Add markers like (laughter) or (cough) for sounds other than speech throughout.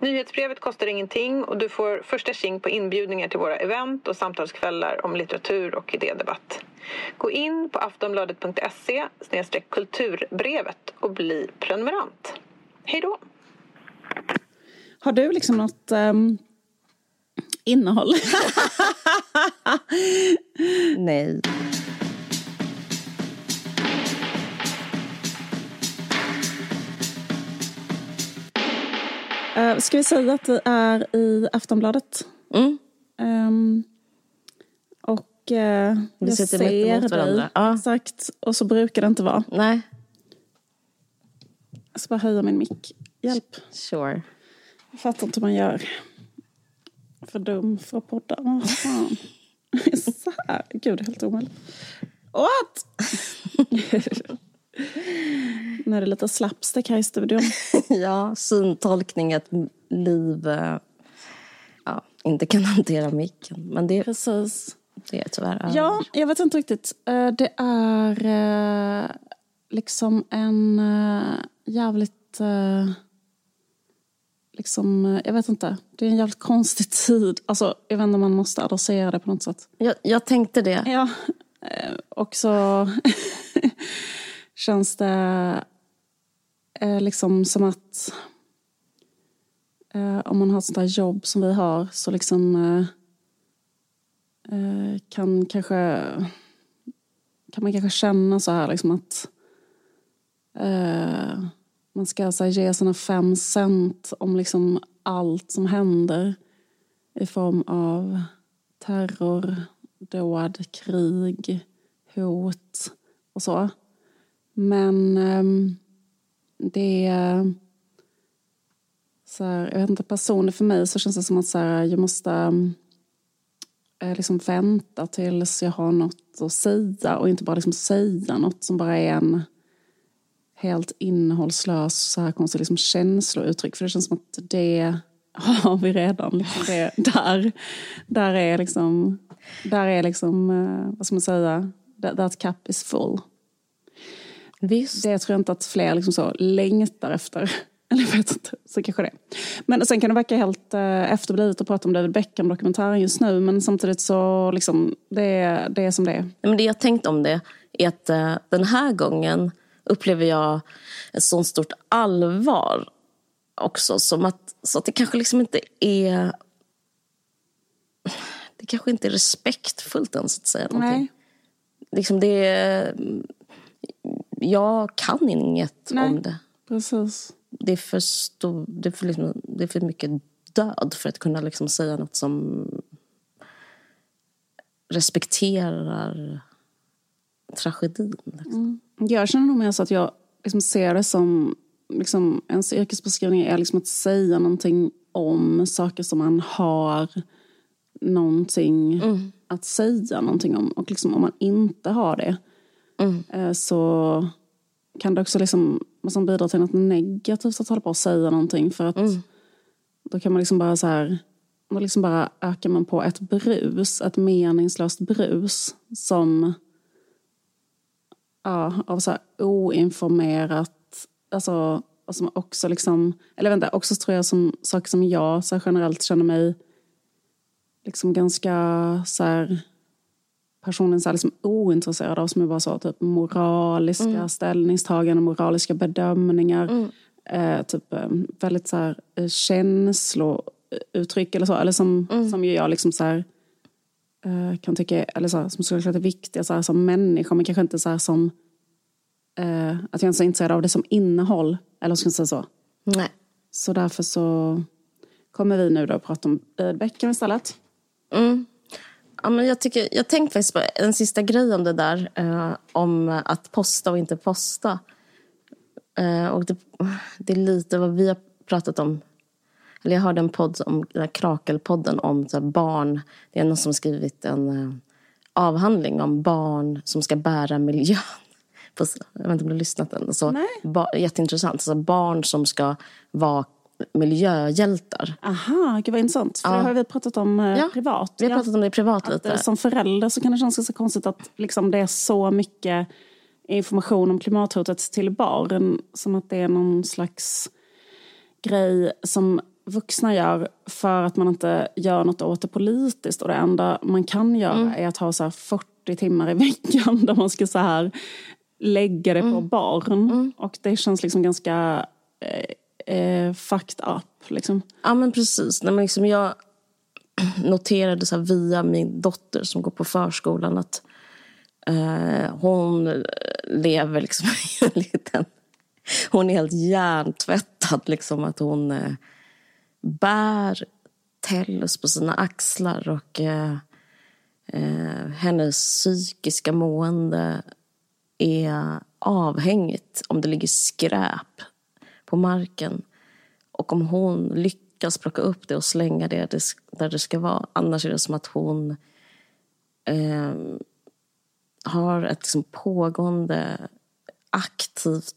Nyhetsbrevet kostar ingenting och du får första tjing på inbjudningar till våra event och samtalskvällar om litteratur och idédebatt. Gå in på aftonbladet.se kulturbrevet och bli prenumerant. Hej då! Har du liksom något um, innehåll? (laughs) Nej. Uh, ska vi säga att vi är i Aftonbladet? Mm. Um, och uh, jag ser dig. varandra. Ja. Exakt. Och så brukar det inte vara. Nej. Jag ska bara höja min mick. Hjälp. Sure. Jag fattar inte hur man gör. För dum för att podda. Vad fan. (laughs) Så här. Gud, det är helt omöjligt. What? (laughs) nu är det lite slapstick här i studion. (laughs) Ja, syntolkning att liv eh, ja, inte kan hantera micken. Men det, Precis. det är tyvärr över. Ja, jag vet inte riktigt. Eh, Det är eh, liksom en eh, jävligt... eh, Liksom, eh, jag vet inte. Det är en jävligt konstig tid. Alltså, jag vet inte om man måste adressera det på något sätt. Jag, jag tänkte det. Ja, eh, och så (laughs) känns det eh, liksom som att eh, om man har ett sånt här jobb som vi har så liksom eh, eh, kan kanske kan man kanske känna så här liksom att eh, man ska så här, ge sina fem cent om liksom allt som händer i form av terror, dåd, krig, hot och så. Men um, det är... Så här, jag vet inte, personligt för mig så känns det som att så här, jag måste ehm, eh, liksom vänta tills jag har något att säga och inte bara liksom säga något som bara är en helt innehållslös så här konstig liksom känslouttryck. För det känns som att det (laughs) har vi redan. Liksom det, där, där är liksom, där är liksom, eh, vad ska man säga, that, that cup is full. Visst. Det tror jag inte att fler liksom så längtar efter. (laughs) Eller jag vet inte, så kanske det. Men sen kan det verka helt eh, efterblivet att prata om David Beckham-dokumentären just nu. Men samtidigt så, liksom, det, är- det är som det är. Men det jag tänkt om det är att eh, den här gången upplever jag ett sånt stort allvar också. Som att, så att det kanske liksom inte är... Det kanske inte är respektfullt ens att säga någonting. Nej. Liksom det är, jag kan inget Nej. om det. Precis. Det är för, stor, det är för, liksom, det är för mycket död för att kunna liksom säga något som respekterar tragedin. Liksom. Jag känner nog mer så att jag liksom ser det som, liksom, ens yrkesbeskrivning är liksom att säga någonting om saker som man har någonting att säga någonting om. Och liksom, om man inte har det eh, så kan det också liksom, liksom bidra till något negativt att hålla på och säga någonting. För att då kan man liksom bara så här, då liksom bara ökar man på ett brus, ett meningslöst brus som ja, av så här oinformerat, alltså, och som också liksom, eller vänta, också tror jag som saker som jag så generellt känner mig liksom ganska så här personen så här liksom ointresserad av som är bara så typ moraliska ställningstaganden, moraliska bedömningar. Eh, typ eh, väldigt så här eh, känslouttryck eller så. Eller som, som ju jag liksom så här eh, kan tycka, eller så här, som såklart är viktiga så här, som människa men kanske inte så här som eh, att jag inte är så intresserad av det som innehåll. Eller ska jag säga så. Nej. Så därför så kommer vi nu då att prata om Beckham istället. Mm. Ja, men jag, tycker, jag tänkte faktiskt på en sista grej om det där. Eh, om att posta och inte posta. Eh, och det, det är lite vad vi har pratat om. Eller jag hörde en podd om den här Krakelpodden om så barn. Det är någon som skrivit en eh, avhandling om barn som ska bära miljön. (laughs) Jag vet inte om du har lyssnat än. Alltså, ba, jätteintressant. Alltså, barn som ska vara miljöhjältar. Aha, gud vad intressant. För Ja. det har vi pratat om eh, Ja, privat. Vi har pratat om det privat Att, lite. eh, som förälder så kan det kännas ganska konstigt att liksom, det är så mycket information om klimathotet till barn. Som att det är någon slags grej som vuxna gör för att man inte gör något åt det politiskt. Och det enda man kan göra är att ha så här 40 timmar i veckan (laughs) där man ska så här lägga det på barn. Och det känns liksom ganska eh, eh, fucked up. Liksom. Ja, men precis. Nej, men liksom jag (clears throat) noterade så här via min dotter som går på förskolan att eh, hon eh, lever liksom (laughs) i en liten... Hon är helt hjärntvättad. Liksom, att hon eh, bär Tellus på sina axlar och eh, eh, hennes psykiska mående är avhängigt om det ligger skräp på marken. Och om hon lyckas plocka upp det och slänga det där det ska vara. Annars är det som att hon eh, har ett liksom pågående aktivt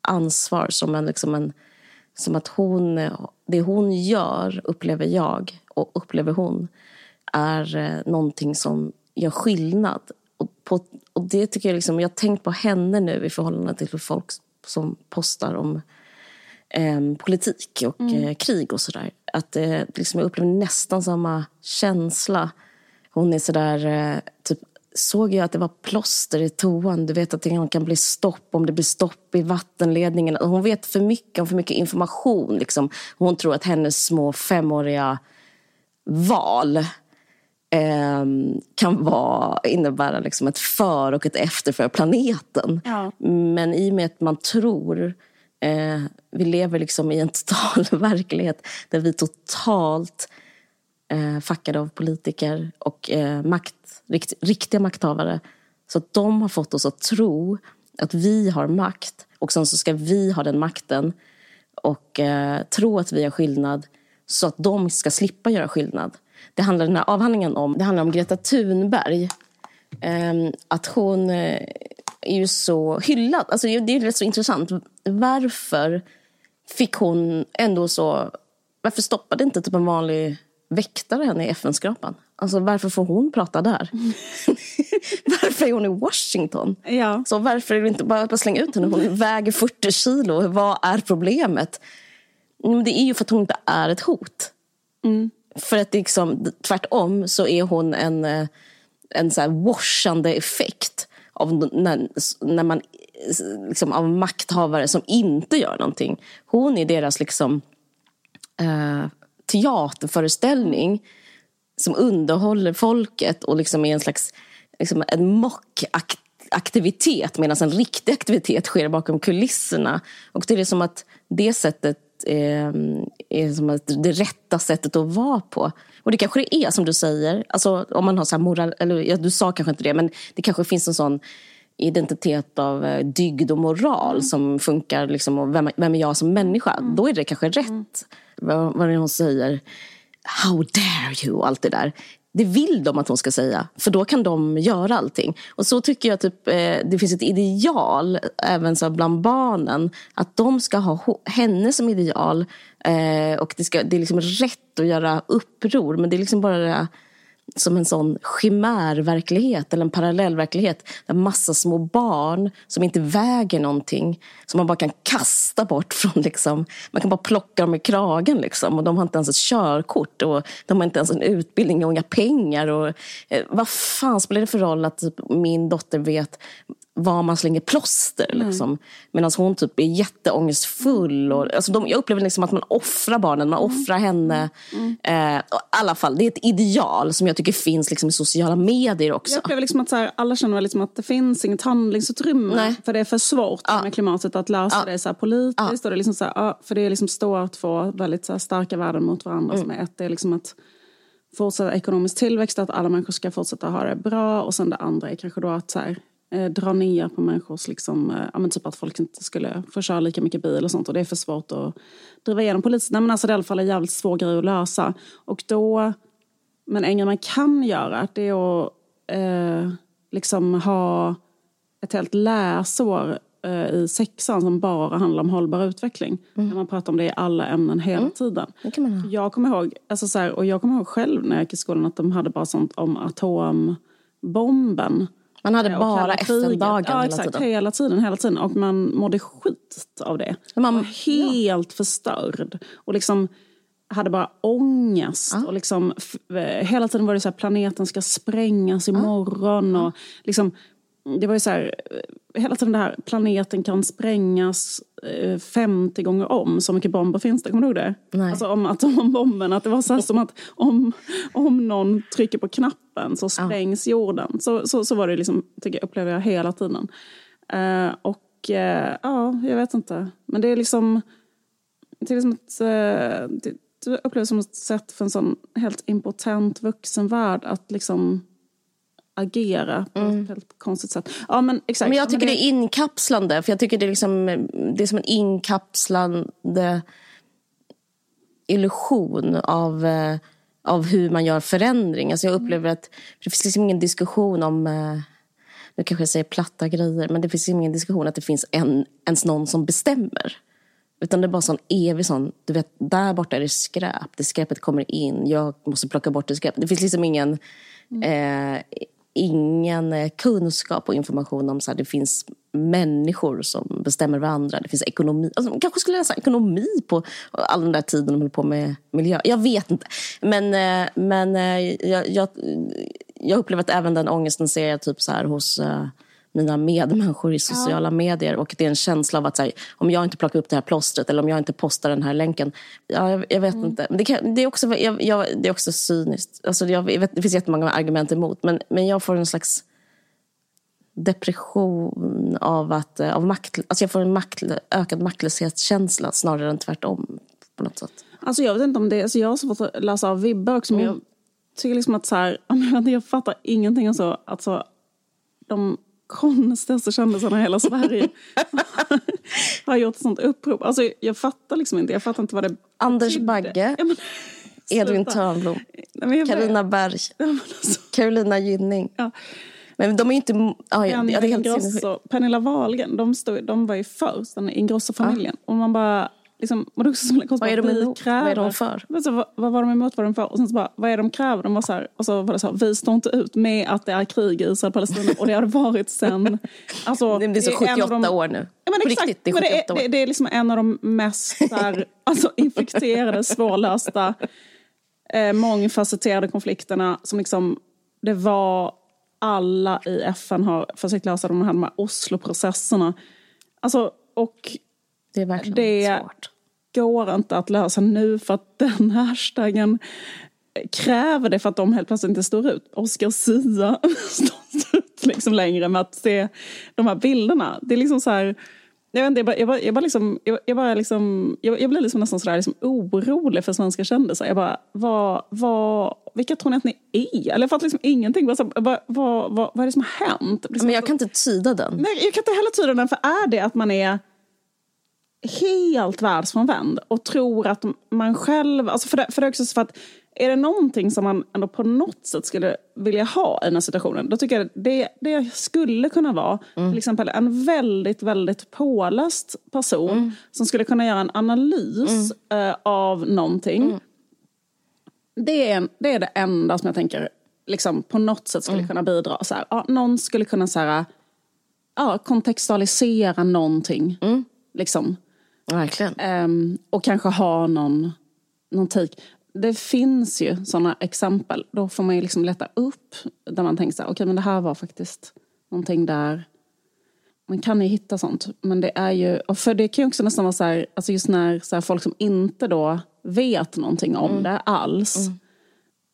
ansvar. Som, en, liksom en, som att hon, det hon gör, upplever jag och upplever hon är eh, någonting som gör skillnad. Och, på, och det tycker jag liksom, jag har tänkt på henne nu i förhållande till folk som postar om eh, politik och eh, krig och sådär. Att eh, liksom jag upplever nästan samma känsla. Hon är sådär, eh, typ, såg jag att det var plåster i toan. Du vet att det kan bli stopp om det blir stopp i vattenledningen. Och Hon vet för mycket om för mycket information. Liksom. Hon tror att hennes små femåriga val eh, kan vara, innebära liksom ett för och ett efter för planeten. Ja. Men i och med att man tror, eh, vi lever liksom i en total (laughs) verklighet där vi totalt eh, fackade av politiker och eh, makt, rikt, riktiga makthavare. Så att de har fått oss att tro att vi har makt och sen så ska vi ha den makten och eh, tro att vi gör skillnad så att de ska slippa göra skillnad. Det handlar den här avhandlingen om, det handlar om Greta Thunberg. Eh, att hon eh, är ju så hyllad. Alltså, det är rätt så intressant. Varför fick hon ändå så... Varför stoppade inte typ en vanlig väktare henne i FN-skrapan? Alltså, varför får hon prata där? (laughs) varför är hon i Washington? Ja. Så varför är det inte bara att slänga ut henne? Hon väger 40 kilo. Vad är problemet? Men det är ju för att hon inte är ett hot. För att liksom, tvärtom så är hon en, eh, en så här washande effekt av, när, när man, liksom, av makthavare som inte gör någonting. Hon är deras liksom, eh, teaterföreställning som underhåller folket och liksom är en slags liksom en mockaktivitet medan en riktig aktivitet sker bakom kulisserna. Och det är som att det sättet är, är som att det rätta sättet att vara på. Och det kanske det är som du säger, alltså om man har så här moral, eller ja, du sa kanske inte det, men det kanske finns en sån identitet av eh, dygd och moral som funkar. Liksom, och vem, vem är jag som människa? Då är det kanske rätt. Vad, vad är det hon säger? How dare you? och Allt det där. Det vill de att hon ska säga, för då kan de göra allting. Och så tycker jag typ, eh, det finns ett ideal även så bland barnen. Att de ska ha henne som ideal. Eh, och det, ska, det är liksom rätt att göra uppror. Men det är liksom bara det, som en sån chimärverklighet eller en parallellverklighet där massa små barn som inte väger någonting som man bara kan kasta bort från liksom, man kan bara plocka dem i kragen liksom och de har inte ens ett körkort och de har inte ens en utbildning och inga pengar och eh, vad fan spelar det för roll att typ, min dotter vet var man slänger plåster. Liksom. Medan hon typ är jätteångestfull. Och, alltså de, jag upplever liksom att man offrar barnen, man offrar henne. Eh, och I alla fall, det är ett ideal som jag tycker finns liksom i sociala medier också. Jag upplever liksom att så här, alla känner liksom att det finns inget handlingsutrymme. Nej. För det är för svårt med klimatet att lösa Ja. det så här politiskt. Och det liksom så här, ja, för det är liksom står två väldigt så här, starka värden mot varandra. Som är ett, det är liksom att fortsätta ekonomisk tillväxt, att alla människor ska fortsätta ha det bra. Och sen det andra är kanske då att så här, eh, dra ner på människors, liksom, eh, ja, men typ att folk inte skulle få köra lika mycket bil och sånt. Och det är för svårt att driva igenom politiskt. Nej men alltså det är i alla fall en jävligt svår grej att lösa. Och då, men en grej man kan göra det är att eh, liksom ha ett helt läsår eh, i sexan som bara handlar om hållbar utveckling. Mm. Man pratar om det i alla ämnen hela mm. tiden. Jag kommer ihåg, alltså så här, och jag kommer ihåg själv när jag gick i skolan att de hade bara sånt om atombomben. Man hade bara FN-dagen ja, hela tiden. hela tiden. Hela tiden. Och man mådde skit av det. Man var helt ja. förstörd. Och liksom hade bara ångest. Ja. Och liksom, eh, hela tiden var det så här, planeten ska sprängas imorgon. Ja. Och liksom, det var ju så här, eh, hela tiden det här, planeten kan sprängas 50 eh, gånger om, så mycket bomber finns det. Kommer du ihåg det? Nej. Alltså om atombomben, att det var så som att om, om någon trycker på knappen så sprängs ja. jorden. Så, så, så var det liksom, tycker jag, upplever jag hela tiden. Uh, och uh, ja, jag vet inte. Men det är liksom, det är liksom ett, det, det upplevs som ett sätt för en sån helt impotent vuxenvärld att liksom agera på mm. ett helt konstigt sätt. Ja, men, exakt. men jag tycker men det... det... är inkapslande. För jag tycker det är, liksom, det är som en inkapslande illusion av, eh, av hur man gör förändring. Alltså jag upplever att det finns liksom ingen diskussion om eh, nu kanske jag säger platta grejer, men det finns ingen diskussion att det finns en, ens någon som bestämmer. Utan det är bara sån evig sån, du vet, där borta är det skräp. Det skräpet kommer in, jag måste plocka bort det skräpet. Det finns liksom ingen, mm. eh, ingen eh, kunskap och information om att det finns människor som bestämmer varandra. Det finns ekonomi. Alltså, man kanske skulle läsa ekonomi på all den där tiden de höll på med miljö. Jag vet inte. Men, eh, men eh, jag, jag, jag upplever att även den ångesten ser jag typ så här hos mina medmänniskor i sociala ja. medier. Och det är en känsla av att här, om jag inte plockar upp det här plåstret eller om jag inte postar den här länken. Ja, jag, jag vet mm. inte. Men det, kan, det, är också, jag, jag, det är också cyniskt. Alltså, jag, vet, det finns jättemånga argument emot. Men, men jag får en slags depression av att av makt, alltså jag får en makt, ökad maktlöshetskänsla snarare än tvärtom. på något sätt. Alltså jag vet inte om det, alltså jag har svårt att läsa av vibbar också. Mm. Men jag tycker liksom att så här, (laughs) jag fattar ingenting. Alltså, alltså, de konstigaste kändisarna i hela Sverige (laughs) har gjort ett sånt upprop. Alltså, jag fattar liksom inte. Jag fattar inte vad det Anders Bagge. Ja, men, (laughs) Edvin Törnblom. Carina Berg. Ja, alltså. Carolina Gynning. Ja. Men de är ju inte... Ah, ja, ja, det är helt Ingrosso, Pernilla Wahlgren, de, stod, de var ju först, den Ingrosso-familjen. Och man bara Liksom, och det som vad är de emot? Vad är de för? Alltså, vad, vad, var de emot? Vad de för? Och sen så bara, vad är de kräver? De var så här, och så var det så här, vi står inte ut med att det är krig i Israel och Palestina. Och det har det varit sen... (laughs) Alltså, det är så 78 de, år nu. Ja, men På exakt, riktigt, det är 78 det är, år. Det, det är liksom en av de mest här, (laughs) alltså, infekterade, svårlösta, eh, mångfacetterade konflikterna som liksom, det var alla i FN har försökt lösa de här, de här Oslo-processerna. Alltså, och det är verkligen det svårt. Går inte att lösa nu för att den hashtaggen kräver det för att de helt plötsligt inte står ut. Oscar Sia (laughs) står ut liksom längre med att se de här bilderna. Det är liksom så här, jag, vet inte, jag, bara, jag, bara, bara liksom, jag, jag, bara liksom, jag, jag blir liksom nästan sådär liksom orolig för svenska kändisar. Jag bara, vad, vad, vilka tror ni att ni är? Eller jag fattar liksom ingenting. Vad, vad, vad, vad, är det som har hänt? Liksom, Men jag kan inte tyda den. Nej, jag kan inte heller tyda den. För är det att man är helt världsfrånvänd och tror att man själv... Alltså för, det, för det är också så att är det någonting som man ändå på något sätt skulle vilja ha i den här situationen, då tycker jag det, det skulle kunna vara mm. till exempel en väldigt, väldigt påläst person mm. som skulle kunna göra en analys mm. uh, av någonting. Mm. Det, är, det är det enda som jag tänker liksom, på något sätt skulle mm. kunna bidra. Så här, ja, någon skulle kunna så här, ja, kontextualisera någonting. Mm. Liksom. Verkligen. Um, och kanske ha någon, någon take. Det finns ju sådana exempel. Då får man ju liksom leta upp där man tänker så här, okej okay, men det här var faktiskt någonting där man kan ju hitta sånt. Men det är ju, och för det kan ju också nästan vara så här, alltså just när så här, folk som inte då vet någonting om mm. det alls.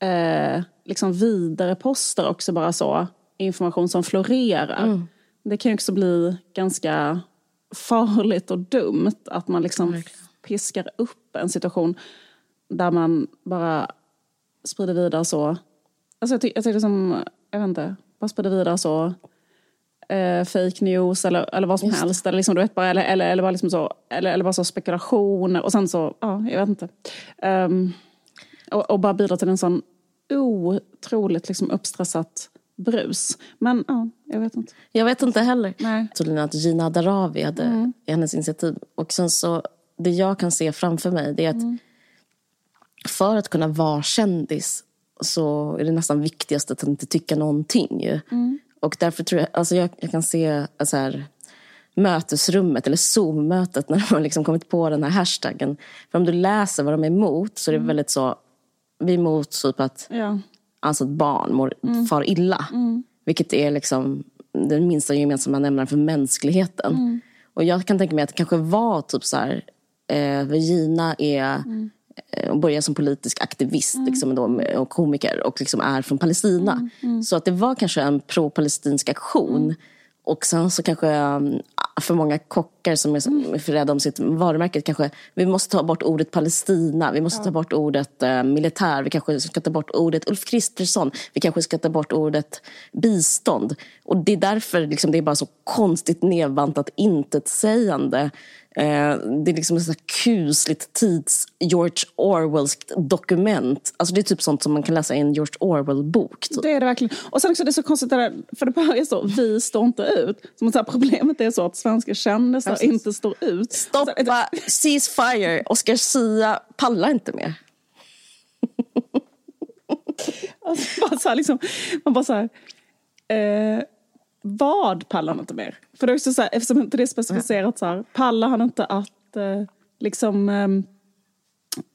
Mm. Eh, liksom vidare poster också bara så, information som florerar. Mm. Det kan ju också bli ganska farligt och dumt att man liksom Verkligen. piskar upp en situation där man bara sprider vidare så. Alltså jag, ty jag tycker som, jag vet inte, bara sprider vidare så eh, fake news eller, eller vad som Just. helst. Eller, liksom, du vet, bara, eller, eller, eller, bara liksom så, eller, eller bara så spekulationer och sen så, ja, jag vet inte. Um, och, och bara bidra till en sån otroligt liksom uppstressat brus. Men ja, jag vet inte. Jag vet inte heller. Nej. Tydligen att Gina Darawi hade Mm. hennes initiativ. Och sen så, det jag kan se framför mig det är att Mm. för att kunna vara kändis så är det nästan viktigast att inte tycka någonting. Mm. Och därför tror jag, alltså jag, jag kan se så här, mötesrummet eller Zoom-mötet när de har liksom kommit på den här hashtaggen. För om du läser vad de är emot så är det väldigt så, vi är emot typ att Ja. Alltså ett barn mår, far illa. Vilket är liksom den minsta gemensamma nämnaren för mänskligheten. Och jag kan tänka mig att det kanske var typ så här, eh, Gina är eh, och börjar som politisk aktivist liksom då, och komiker och liksom är från Palestina. Så att det var kanske en pro-palestinsk aktion. Och sen så kanske för många kockar som är, som är för rädda om sitt varumärke. Kanske vi måste ta bort ordet Palestina, vi måste ta bort ordet eh, militär, vi kanske ska ta bort ordet Ulf Kristersson, vi kanske ska ta bort ordet bistånd. Och det är därför liksom, det är bara så konstigt nedbantat intetsägande. Eh, det är liksom ett sånt kusligt tids George Orwellskt dokument. Alltså det är typ sånt som man kan läsa i en George Orwell-bok. Typ. Det är det verkligen. Och sen också det är så konstigt det där, för det börjar så, vi står inte ut. Som så här, problemet är så att svenska kändisar Precis. inte står ut. Stoppa, ceasefire, Oscar Sia pallar inte mer. (laughs) alltså, bara så här, liksom, man bara så här, eh, vad pallar han inte mer? För det är också så här, eftersom inte det är specificerat så här, pallar han inte att eh, liksom ehm,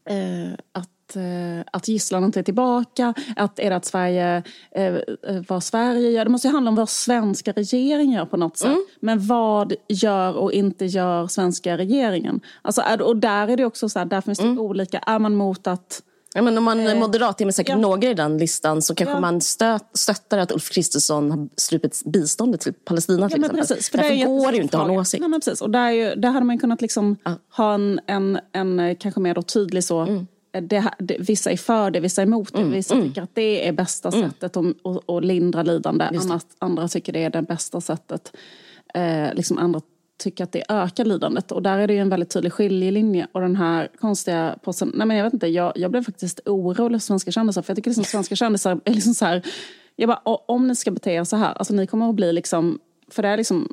eh, att, eh, att gisslan inte är tillbaka, att är det att Sverige, eh, eh, vad Sverige gör, det måste ju handla om vad svenska regeringen gör på något sätt. Mm. Men vad gör och inte gör svenska regeringen? Alltså, och där är det också så här, där finns det Mm. olika, är man mot att Ja, men om man är moderat, det är säkert ja. några i den listan, så kanske Ja. man stöt, stöttar att Ulf Kristersson har strupit biståndet till Palestina till Ja, men precis, för Därför det går det ju inte att ha en åsikt. Nej, men precis. Och där, är ju, där hade man kunnat liksom ha en, en, en eh, kanske mer tydlig så. Mm. eh, Det, det, vissa är för det, vissa är emot det. Vissa tycker att det är bästa sättet att, lindra lidande. Andra, andra tycker det är det bästa sättet. Eh, liksom andra tycker att det ökar lidandet. Och där är det ju en väldigt tydlig skiljelinje. Och den här konstiga posten, nej men jag vet inte, jag, jag blev faktiskt orolig för svenska kändisar. För jag tycker liksom svenska kändisar är liksom så här, jag bara, "O- om ni ska bete er så här, alltså ni kommer att bli liksom, för det är liksom,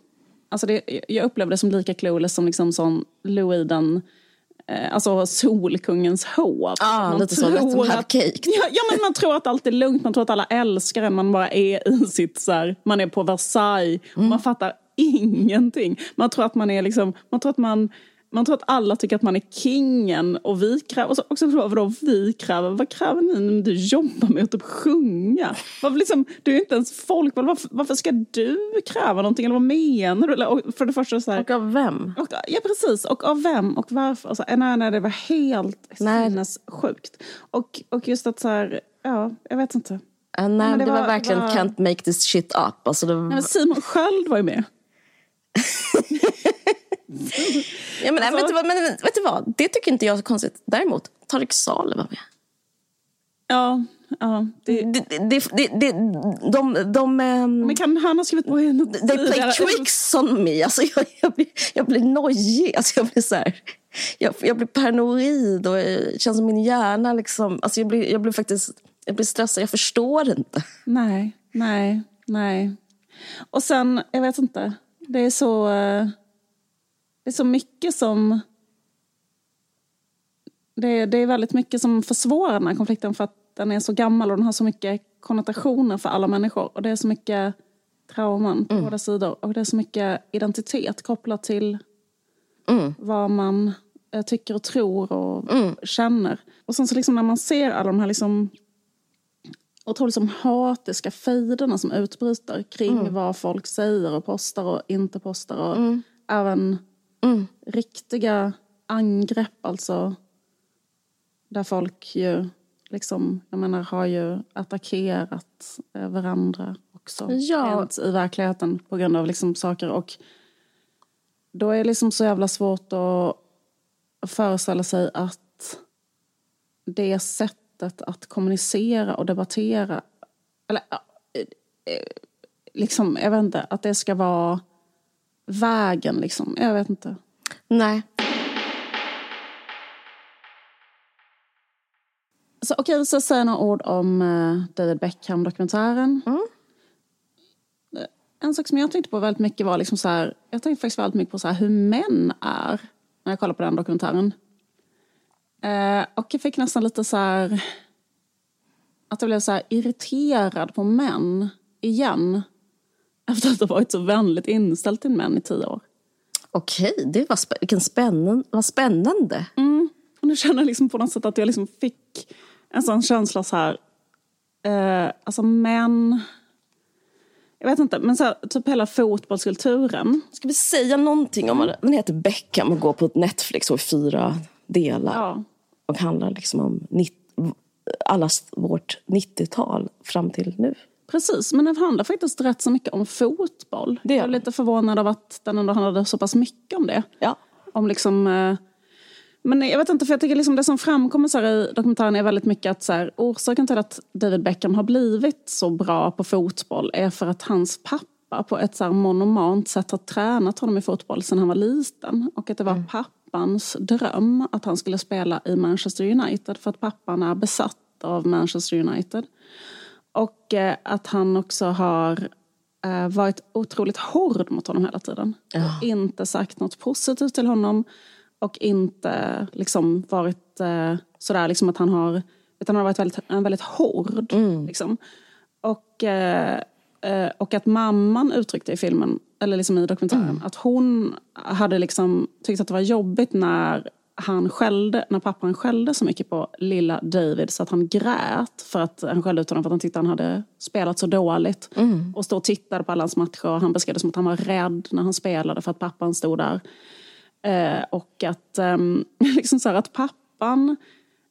alltså det, jag upplever det som lika clueless som liksom sån Louis den, eh, alltså solkungens hår. Ah, Man lite så, lätt som att- cake. Ja, ja, men man tror att allt är lugnt, man tror att alla älskar en, man bara är i sitt så här, man är på Versailles, och man fattar ingenting. Man tror att man är liksom, man tror att man man tror att alla tycker att man är kingen och vi kräver, och så också vadå, vadå vi kräver, vad kräver ni när du jobbar med att typ sjunga? Varför liksom, du är inte ens folk, varför, varför ska du kräva någonting eller vad menar du? Eller, och för det första så här, Och av vem? och, ja precis, och av vem och varför. Alltså, nej, nej, det var helt Nej. sinnessjukt. Och, och just att så här, ja, jag vet inte. Uh, nej, men det, det var, verkligen var- can't make this shit up. Alltså, det Nej, men Simon Sköld var ju med. Ja, men, alltså- vet, du vad, men, vet du vad? Det tycker inte jag är så konstigt. Däremot, Tareq Saleh var med. Ja, ja. Det, Det, det, det, det, det, de, de, ehm, men kan han ha skrivit på en They play tricks on me. Alltså jag, jag, blir, jag blir nojig. Alltså jag blir så här, jag, jag blir paranoid och det känns som min hjärna liksom... Alltså jag, blir, jag blir faktiskt jag blir stressad. Jag förstår inte. Nej, nej, nej. Och sen, jag vet inte. Det är så, eh, det är så mycket som... Det är, det är väldigt mycket som försvårar den här konflikten för att den är så gammal och den har så mycket konnotationer för alla människor. Och det är så mycket trauman på båda sidor. Och det är så mycket identitet kopplat till vad man eh, tycker och tror och känner. Och sen så liksom när man ser alla de här liksom otroligt som hatiska fejderna som utbryter kring vad folk säger och postar och inte postar. Och även riktiga angrepp alltså. Där folk ju liksom, jag menar har ju attackerat eh, varandra också. Ja. I verkligheten på grund av liksom saker. Och då är det liksom så jävla svårt att föreställa sig att det sättet att kommunicera och debattera, eller eh, eh, liksom, jag vet inte, att det ska vara vägen liksom. Jag vet inte. Nej. Så, okej, vi ska säga några ord om eh, David Beckham-dokumentären. en sak som jag tänkte på väldigt mycket var liksom så här, jag tänkte faktiskt väldigt mycket på så här, hur män är när jag kollade på den dokumentären. Eh, och jag fick nästan lite så här, att jag blev så irriterad på män igen. Efter att ha varit så vänligt inställd till män i tio år. Okej, det var spä vilken spännande, vad spännande. Mm. Och nu känner jag liksom på något sätt att jag liksom fick en sån känsla så här, eh, alltså män, jag vet inte, men så här, typ hela fotbollskulturen. Ska vi säga någonting om den heter Beckham och går på Netflix och i fyra delar. Ja. Och handlar liksom om allas vårt 90-tal fram till nu. Precis, men den handlar faktiskt rätt så mycket om fotboll. Det jag är lite förvånad av att den ändå handlade så pass mycket om det. Ja. Om liksom... Eh, men jag vet inte, för jag tycker liksom det som framkommer så i dokumentären är väldigt mycket att så här, orsaken till att David Beckham har blivit så bra på fotboll är för att hans pappa på ett så här monomant sätt har tränat honom i fotboll sedan han var liten. Och att det var mm. Pappans dröm att han skulle spela i Manchester United för att pappan är besatt av Manchester United. Och eh, att han också har eh, varit otroligt hård mot honom hela tiden. Ja. Inte sagt något positivt till honom. Och inte liksom varit eh, sådär liksom att han har... Utan han har varit väldigt, väldigt hård. Mm. Liksom. Och, eh, eh, och att mamman uttryckte i filmen, eller liksom i dokumentären, mm. att hon hade liksom tyckt att det var jobbigt när han skällde, när pappan skällde så mycket på lilla David så att han grät för att han skällde ut honom för att han tyckte han hade spelat så dåligt. Mm. Och stod och tittade på alla hans matcher och han beskrev det som att han var rädd när han spelade för att pappan stod där. Eh, och att, eh, (laughs) liksom så här, att pappan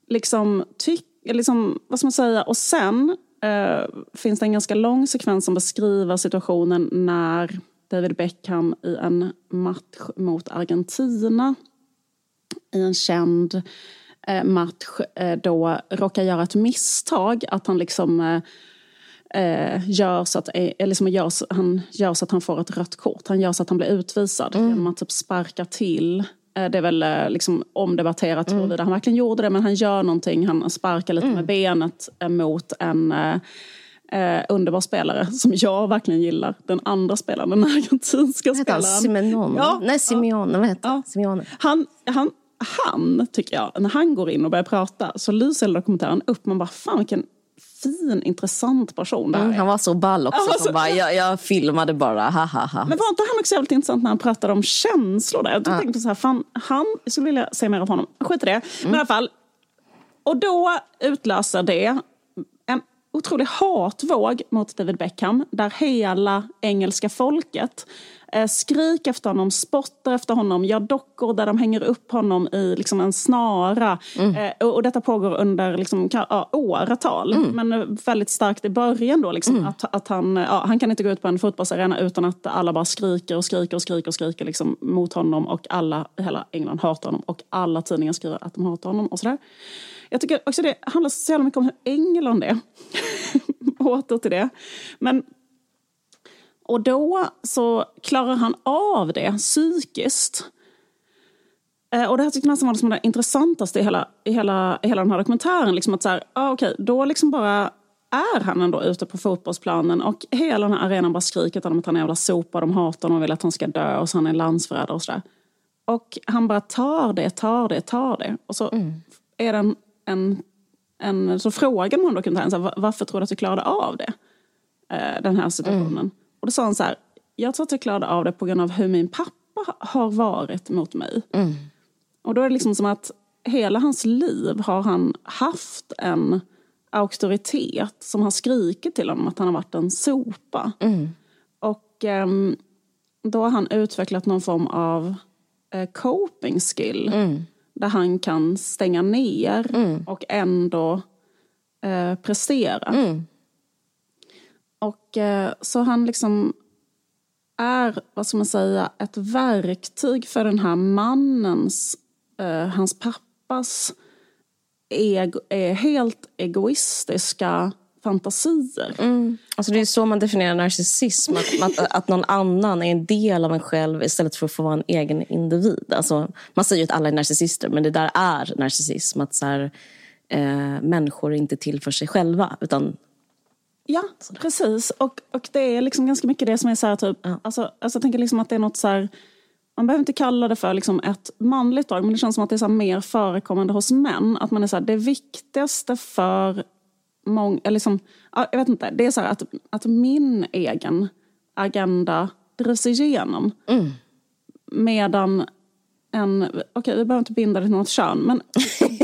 liksom tycker, liksom, vad ska man säga, och sen eh, finns det en ganska lång sekvens som beskriver situationen när David Beckham i en match mot Argentina i en känd eh, match eh, då råkar göra ett misstag. Att han liksom eh, eh gör, så att, eh, liksom gör, han gör så att han får ett rött kort. Han gör så att han blir utvisad mm. genom att typ sparka till. Det är väl liksom omdebatterat mm. huruvida han verkligen gjorde det men han gör någonting. Han sparkar lite mm. med benet mot en Eh, underbar spelare (laughs) som jag verkligen gillar. Den andra spelaren, den argentinska spelaren. Simeone? Ja, Nej, Simeone. Ja. Vad heter ja. Simeone. Han, han, han, tycker jag, när han går in och börjar prata så lyser hela dokumentären upp. Man bara, fan vilken fin, intressant person mm, Han var så ball också. Alltså, bara, jag, jag, filmade bara, ha, ha, ha. Men var inte han också jävligt intressant när han pratade om känslor? Där? Jag ja. tänkte så här, fan, han, jag skulle vilja se mer av honom. Skit i det. Mm. Men i alla fall. Och då utlöser det otrolig hatvåg mot David Beckham. Där hela engelska folket eh, skriker efter honom, spottar efter honom, gör dockor där de hänger upp honom i liksom en snara. Mm. Eh, och, och, detta pågår under liksom, ja, åratal. Mm. Men väldigt starkt i början då. Liksom, mm. att, att han, ja, han kan inte gå ut på en fotbollsarena utan att alla bara skriker och skriker och skriker och skriker liksom, mot honom. Och alla hela England hatar honom. Och alla tidningar skriver att de hatar honom. och sådär. Jag tycker också det handlar så jävla mycket om hur England är. (laughs) Åter till det. Men och då så klarar han av det psykiskt. Eh, och det här tyckte jag nästan var det, som det intressantaste i hela, i hela, i hela den här dokumentären. Liksom att så här, ah, okej, då liksom bara är han ändå ute på fotbollsplanen och hela den här arenan bara skriker om att han är jävla sopa, de hatar honom och vill att han ska dö och så han är landsförrädare och sådär. Och han bara tar det, tar det, tar det. Och så mm. är det en, en, så frågar man dokumentären, varför tror du att du klarade av det? Eh, den här situationen. Mm. Och då sa han så här, jag tror att jag klarade av det på grund av hur min pappa har varit mot mig. Mm. Och då är det liksom som att hela hans liv har han haft en auktoritet som har skrikit till honom att han har varit en sopa. Mm. Och um, då har han utvecklat någon form av uh, coping skill. Mm. Där han kan stänga ner mm. och ändå uh, prestera. Mm. Och eh, så han liksom är, vad ska man säga, ett verktyg för den här mannens, eh, hans pappas, ego, är helt egoistiska fantasier. Mm. Alltså det är så man definierar narcissism. Att, att, att, någon annan är en del av en själv istället för att få vara en egen individ. Alltså, man säger ju att alla är narcissister, men det där är narcissism. Att så här, eh, människor är inte till för sig själva, utan Ja, precis. Och, och det är liksom ganska mycket det som är så här typ, Ja. alltså, alltså jag tänker liksom att det är något så här, man behöver inte kalla det för liksom ett manligt drag, men det känns som att det är så mer förekommande hos män. Att man är så här, det viktigaste för många, eller liksom, ja, jag vet inte, det är så här att, att min egen agenda drivs igenom. Mm. Medan en, okej vi behöver inte binda det till något kön, men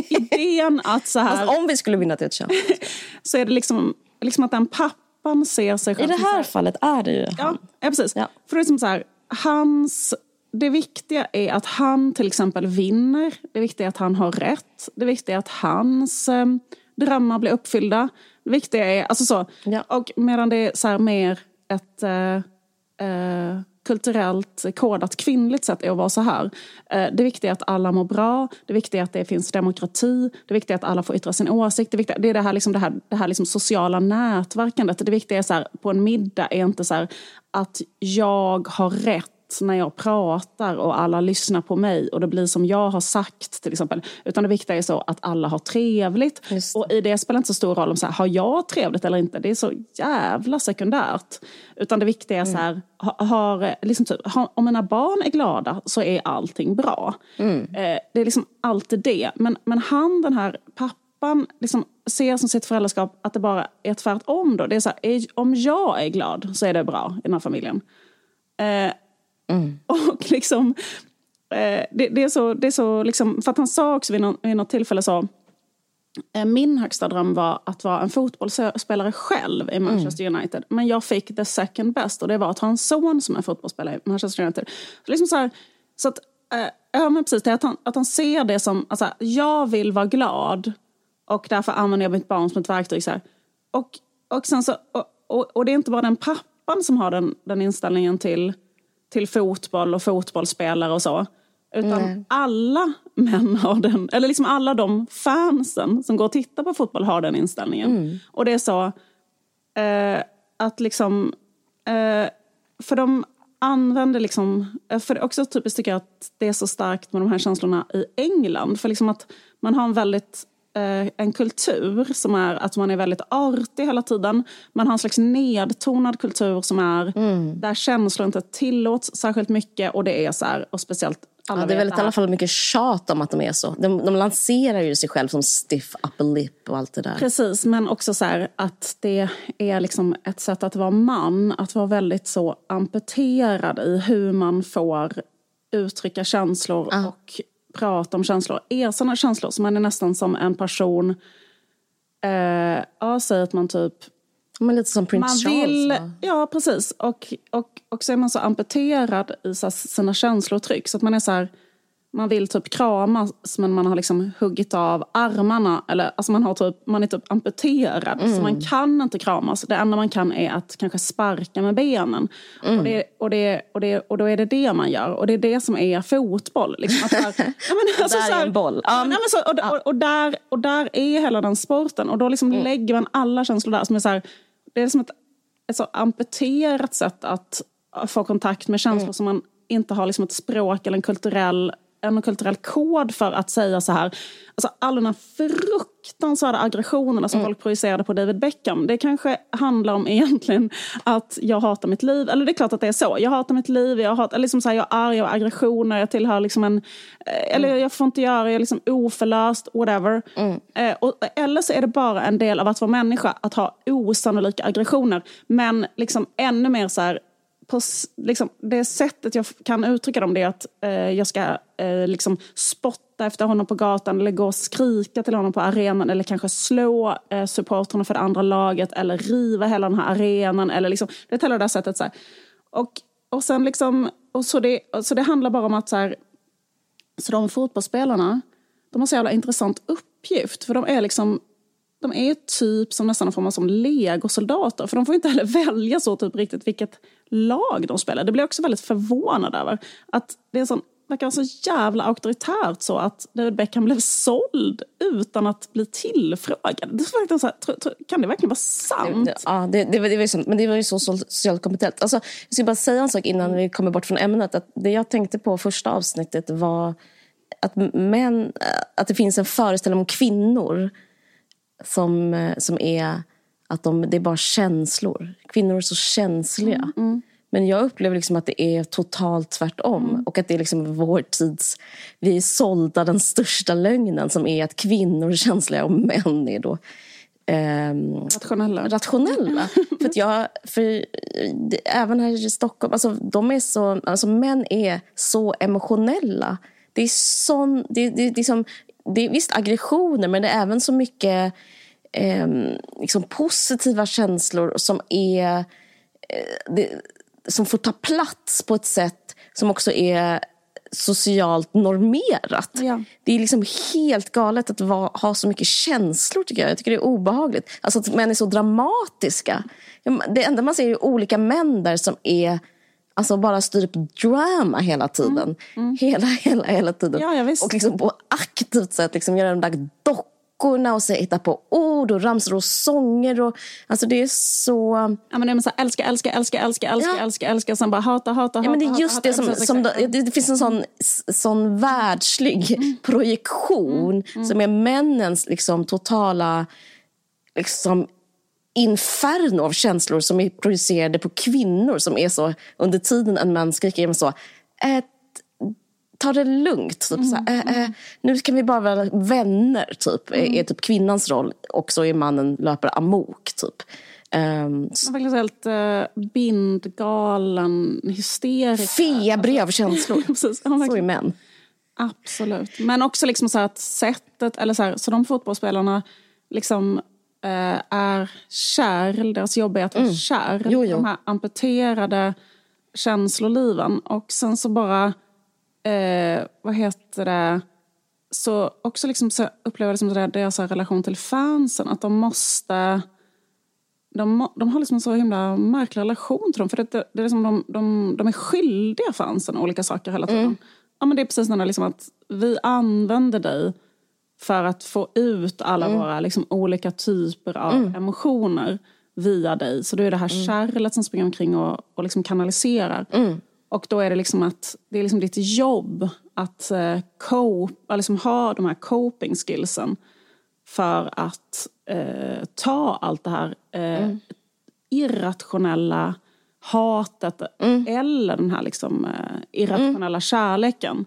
idén att så här, Fast om vi skulle vinna till ett kön. (laughs) så är det liksom, liksom att den pappan ser sig I själv det som så här fallet är det ju Ja, han. ja precis. Ja. För det är som så här, hans, det viktiga är att han till exempel vinner. Det viktiga är att han har rätt. Det viktiga är att hans eh, drömmar blir uppfyllda. Det viktiga är, alltså så. Ja. Och medan det är så mer ett eh, eh, kulturellt kodat kvinnligt sätt är att vara så här. Eh, det viktiga är att alla mår bra. Det viktiga är att det finns demokrati. Det viktiga är att alla får yttra sin åsikt. Det, viktiga, det är det här, liksom, det här, det här liksom sociala nätverkandet. Det viktiga är så här, på en middag är inte så här, att jag har rätt när jag pratar och alla lyssnar på mig och det blir som jag har sagt till exempel. Utan det viktiga är så att alla har trevligt. Och i det spelar inte så stor roll om så här, har jag trevligt eller inte. Det är så jävla sekundärt. Utan det viktiga är så här, ha- har, liksom typ, har, om mina barn är glada så är allting bra. Eh, det är liksom alltid det. Men, men han, den här pappan, liksom ser som sitt föräldraskap att det bara är tvärtom. Då. Det är så här, är, om jag är glad så är det bra i den här familjen. Eh, och liksom, eh, det, det är så, det är så liksom, för att han sa också vid, någon, vid något tillfälle så, eh, min högsta dröm var att vara en fotbollsspelare själv i Manchester United. Men jag fick the second best och det var att ha en son som är fotbollsspelare i Manchester United. Så, liksom så, här, så att, eh, ja men precis det, att han, att han ser det som, alltså, jag vill vara glad och därför använder jag mitt barn som ett verktyg. Så här. Och, och, sen så, och, och, och det är inte bara den pappan som har den, den inställningen till, till fotboll och fotbollsspelare och så. Utan alla män har den, eller liksom alla de fansen som går och tittar på fotboll har den inställningen. Och det är så eh, att liksom, eh, för de använder liksom, eh, för också typiskt tycker jag att det är så starkt med de här känslorna i England. För liksom att man har en väldigt en kultur som är att man är väldigt artig hela tiden. Man har en slags nedtonad kultur som är där känslor inte tillåts särskilt mycket och det är så här, och speciellt alla Ja, det är väldigt, i alla fall mycket tjat om att de är så. De, de lanserar ju sig själv som stiff upper lip och allt det där. Precis, men också så här att det är liksom ett sätt att vara man, att vara väldigt så amputerad i hur man får uttrycka känslor Ja. och prata om känslor, erkänna känslor. Så man är nästan som en person, eh, ja, säg att man typ Men lite som Prince man Charles. va? ja precis. Och, och, och så är man så amputerad i sina känslotryck. Så att man är så här, man vill typ kramas men man har liksom huggit av armarna. Eller, alltså man, har typ, man är typ amputerad. Så man kan inte kramas. Det enda man kan är att kanske sparka med benen. Och, det, och, det, och, det, och då är det det man gör. Och det är det som är fotboll. Liksom att så här, (laughs) ja, men, alltså, Där är så här- en boll. Ja, nej, men så, och, och, och, där, och där är hela den sporten. Och då liksom lägger man alla känslor där. Som är så här, det är som ett, ett så amputerat sätt att få kontakt med känslor som man inte har liksom ett språk eller en kulturell, en kulturell kod för att säga så här. Alltså alla de här fruktansvärda aggressionerna som folk projicerade på David Beckham. Det kanske handlar om (laughs) egentligen att jag hatar mitt liv. Eller det är klart att det är så. Jag hatar mitt liv, jag, hatar, liksom så här, jag är arg, jag har aggressioner, jag tillhör liksom en... eh, Eller jag får inte göra, jag är liksom oförlöst, whatever. Eh, och, eller så är det bara en del av att vara människa, att ha osannolika aggressioner. Men liksom ännu mer så här, på liksom, det sättet jag kan uttrycka dem det är att eh, jag ska eh, liksom spotta efter honom på gatan eller gå och skrika till honom på arenan eller kanske slå eh, supportrarna för det andra laget eller riva hela den här arenan. Eller liksom, det är hela det där sättet. Så här. Och, och sen liksom, och så, det, och så det handlar bara om att så här, så de fotbollsspelarna, de har så jävla intressant uppgift. För de är liksom de är typ som nästan en form av som legosoldater. För de får inte heller välja så typ riktigt vilket lag de spelar. Det blir jag också väldigt förvånad över. Att det är sån, verkar vara så jävla auktoritärt så att David Beckham blev såld utan att bli tillfrågad. Det är verkligen så här, kan det verkligen vara sant? Ja, det, det, var- det var ju så, men det var ju så socialt kompetent. Alltså, jag ska bara säga en sak innan vi kommer bort från ämnet. Att det jag tänkte på första avsnittet var att, män, att det finns en föreställning om kvinnor som, eh, som är att de, det är bara känslor. Kvinnor är så känsliga. Men jag upplever liksom att det är totalt tvärtom. Och att det är liksom vår tids... Vi är sålda den största lögnen som är att kvinnor är känsliga och män är då ehm, Rationella. rationella. (laughs) för att jag, för även här i Stockholm, alltså, de är så, alltså, män är så emotionella. Det är sån, det, det, det, är som, det är visst aggressioner men det är även så mycket ehm, liksom positiva känslor som är eh, det, som får ta plats på ett sätt som också är socialt normerat. Ja. Det är liksom helt galet att va, ha så mycket känslor tycker jag. Jag tycker det är obehagligt. Alltså att män är så dramatiska. Det enda man ser är olika män där som är Alltså bara styr upp drama hela tiden. Hela, hela, hela tiden. Ja, ja, och liksom på aktivt sätt liksom göra de där dockorna och så hitta på ord och ramsor och sånger. Och, alltså det är så... Ja, men det är så här, älska, älska, älska, älska, älska, Ja. älska, älska, och sen bara hata, hata, hata. Ja, men det är just hata, det som, som det, det finns en sån, sån världslig projektion som är männens liksom totala liksom, inferno av känslor som är projicerade på kvinnor som är så, under tiden en man skriker är man så, eh, ta det lugnt. Typ, här, eh, eh, nu kan vi bara vara vänner, typ, är, är typ kvinnans roll. Och så är mannen löper amok, typ. Ehm, Man är helt uh, bindgalen, hysterisk. febrig av känslor. (laughs) Precis, så är män. Absolut. Men också liksom så att sättet, eller så, här, så de fotbollsspelarna liksom är kär, deras jobb är att vara kär. Mm. Jo, jo. De här amputerade känsloliven. Och sen så bara, eh, vad heter det, så också liksom så upplever jag det som deras relation till fansen, att de måste de, de har liksom en så himla märklig relation till dem. För det, det, det är liksom de, de, de är skyldiga fansen olika saker hela tiden. Ja, men det är precis den där liksom att vi använder dig för att få ut alla våra liksom, olika typer av emotioner via dig. Så då är det här kärlet som springer omkring och, och liksom kanaliserar. Och då är det liksom att det är liksom ditt jobb att eh, cope, liksom ha de här coping skillsen för att eh, ta allt det här eh, irrationella hatet eller den här liksom, eh, irrationella kärleken.